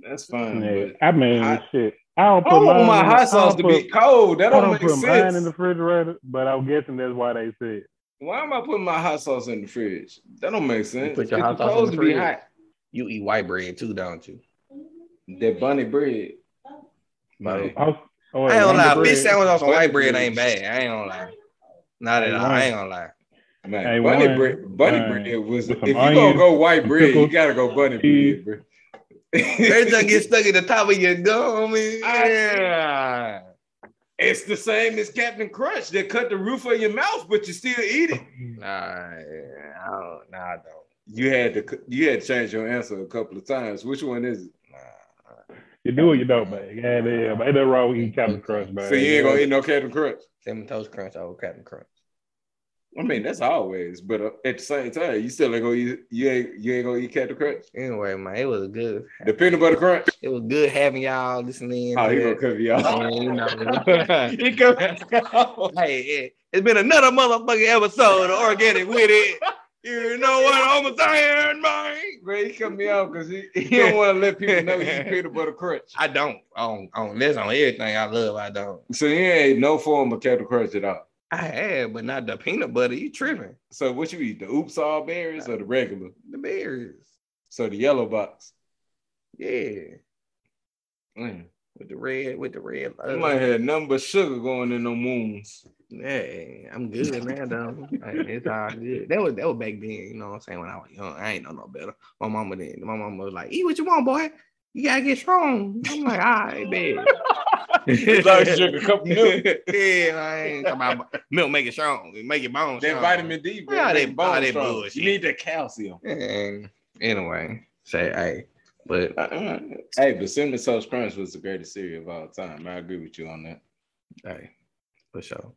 That's fine. Yeah, I mean, hot- shit. I don't I put don't want my hot sauce don't to be cold. That don't don't make put sense. mine in the refrigerator, but I'm guessing that's why they said. Why am I putting my hot sauce in the fridge? That don't make sense. put your it's hot sauce in the to be fridge? hot. You eat white bread too, don't you? That bunny bread. Like, I, was, oh, I ain't gonna lie. bread. Bitch sandwich on some white bread bread. ain't bad. I ain't gonna lie. Not at Hey, all. one- I ain't gonna lie. Man, Hey, bunny one- bread, bunny uh, bread was. If some you gonna go white bread, you gotta go bunny cheese. bread, bro. They just get <laughs> stuck at the top of your gum. man. Yeah. It's the same as Captain Crunch. They cut the roof of your mouth, but you still eat it. Nah, I don't. Nah, I don't. You had to you had to change your answer a couple of times. Which one is it? Nah. You do or you don't, man. Yeah, yeah. But it ain't wrong with eating Captain Crunch, man. So you ain't gonna eat no Captain Crunch. Cinnamon toast crunch over Captain Crunch. I mean, that's always, but uh, at the same time, you still ain't gonna eat. You ain't you ain't gonna eat Captain Crunch. Anyway, man, it was good. The peanut butter crunch. It was good having y'all listening. Oh, he gonna it. cover y'all. Man, you know. <laughs> he come. hey, it, it's been another motherfucking episode of Organic with it. You know what I'm saying, man? Bro, he cut me off because he, he don't want to let people know he's <laughs> peanut butter crunch. I don't. On on this on everything I love. I don't. So he ain't no form of Captain Crunch at all. I have, but not the peanut butter. You tripping? So what you eat? The oops all berries or the regular? The berries. So the yellow box. Yeah, Mm. with the red, with the red. I might have nothing but sugar going in them wounds. Hey, I'm <laughs> good man. though. Hey, it's all good. That was that was back then, you know what I'm saying? When I was young, I ain't know no better. My mama then, my mama was like, "Eat what you want, boy. You gotta get strong." I'm like, "All right, babe." As long as you drink a cup of milk. <laughs> yeah, I ain't talking about milk make it strong, make your bones That strong. vitamin D, bro. Yeah, make that- bones that strong. bullshit. You need that calcium. And anyway, say hey, but Uh-uh. Hey, but cinnamon toast crunch was the greatest cereal of all time. I agree with you on that. hey, for sure.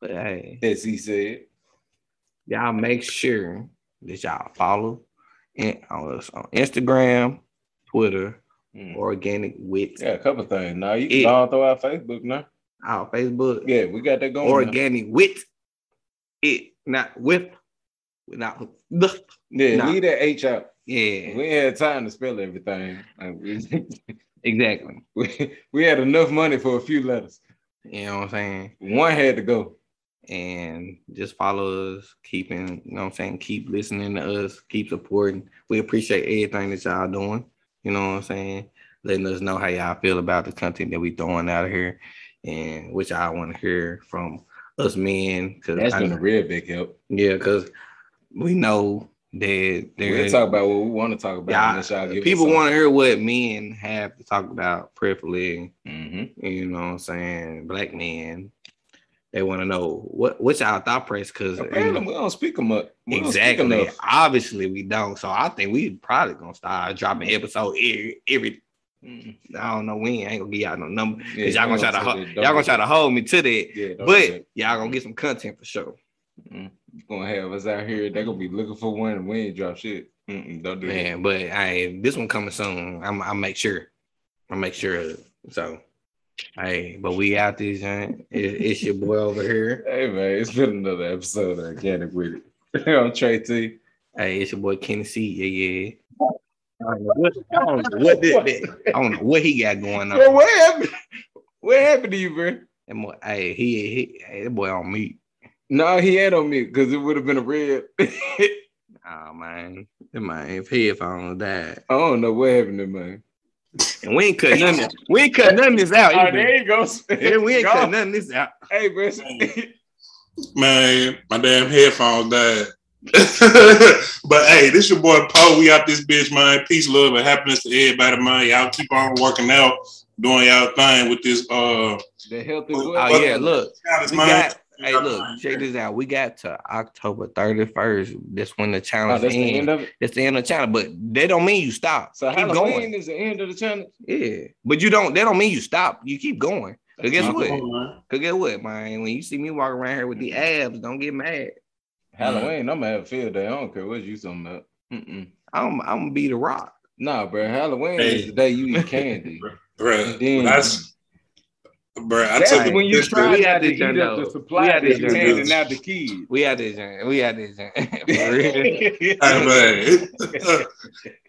But hey, as he said. y'all make sure that y'all follow in, on us on Instagram, Twitter, Mm. Organic Wit, Yeah, a couple things. Now you can on throw out Facebook now. our Facebook, Yeah, we got that going. now. Organic Wit. It not with, not the. Yeah, Nah. leave that H out. Yeah, We had time to spell everything. Like, we, <laughs> exactly. we, we had enough money for a few letters. You know what I'm saying? One had to go. And just follow us, keeping, you know what I'm saying, keep listening to us, keep supporting. We appreciate everything that y'all doing, you know what I'm saying, letting us know how y'all feel about the content that we throwing out of here and which I want to hear from us men. Cause That's I- been a real big help. yeah, because we know that We'll talk about what we want to talk about. y'all, y'all people want to hear what men have to talk about, preferably Mm-hmm. you know what I'm saying, black men. They want to know what what's our thought process because Apparently, we don't speak them up. We don't speak exactly. Obviously, we don't. So I think we probably gonna start dropping episode every, every Mm. I don't know when. I ain't gonna give y'all no number Yeah, y'all gonna try to ho- y'all gonna try to hold me to that. Yeah, But y'all gonna get some content for sure. Mm. gonna have us out here. They're gonna be looking for one and we ain't drop shit. Mm-mm, don't do that. But I this one coming soon. I'm I'll make sure. I'll make sure. So hey, but we out this joint. It, it's your boy over here. Hey man, it's been another episode of Organic with it. <laughs> I'm Trey T. Hey, it's your boy Kenny C. Yeah, yeah. I don't know what, I don't know what, this, I don't know what he got going Bro, on. what happened? What happened to you, bro? That boy, hey, he, he, hey, that boy on me. No, he ain't on me because it would have been a red. <laughs> I Oh man, that man, if headphones died, don't know what happened to man. And we ain't cut nothing. We ain't cut nothing this out. Oh, there you go. Yeah, we ain't Go. cut none of this out. Hey, bro. Man, my damn headphones died. <laughs> but hey, this your boy Poe. We out this bitch, man. Peace, love, and happiness to everybody, man. Y'all keep on working out, doing y'all thing with this uh the healthy Oh, boy. Oh yeah, look, challenge, we man. got. Hey, look, check this out. We got to October 31st. That's when the Oh, challenge that's the ends. end of it. That's the end of the challenge, but that don't mean you stop. So keep Halloween going. is the end of the challenge. Yeah, but you don't. That don't mean you stop. You keep going. Cause guess what? on, man. Cause guess what, man? When you see me walking around here with the abs, don't get mad. Halloween, I'm gonna have a field day. I don't care what you talking about. Mm-mm. I'm I'm gonna be the rock. Nah, bro. Halloween Hey. is the day you eat candy. <laughs> Bruh, And then- that's bruh, I That's took when you this- try we had to this eat up though. the supply We had that this you joint, handing out the kids. We had this. joint. We had this. joint. <laughs> For real. <laughs> Hey, man. <laughs>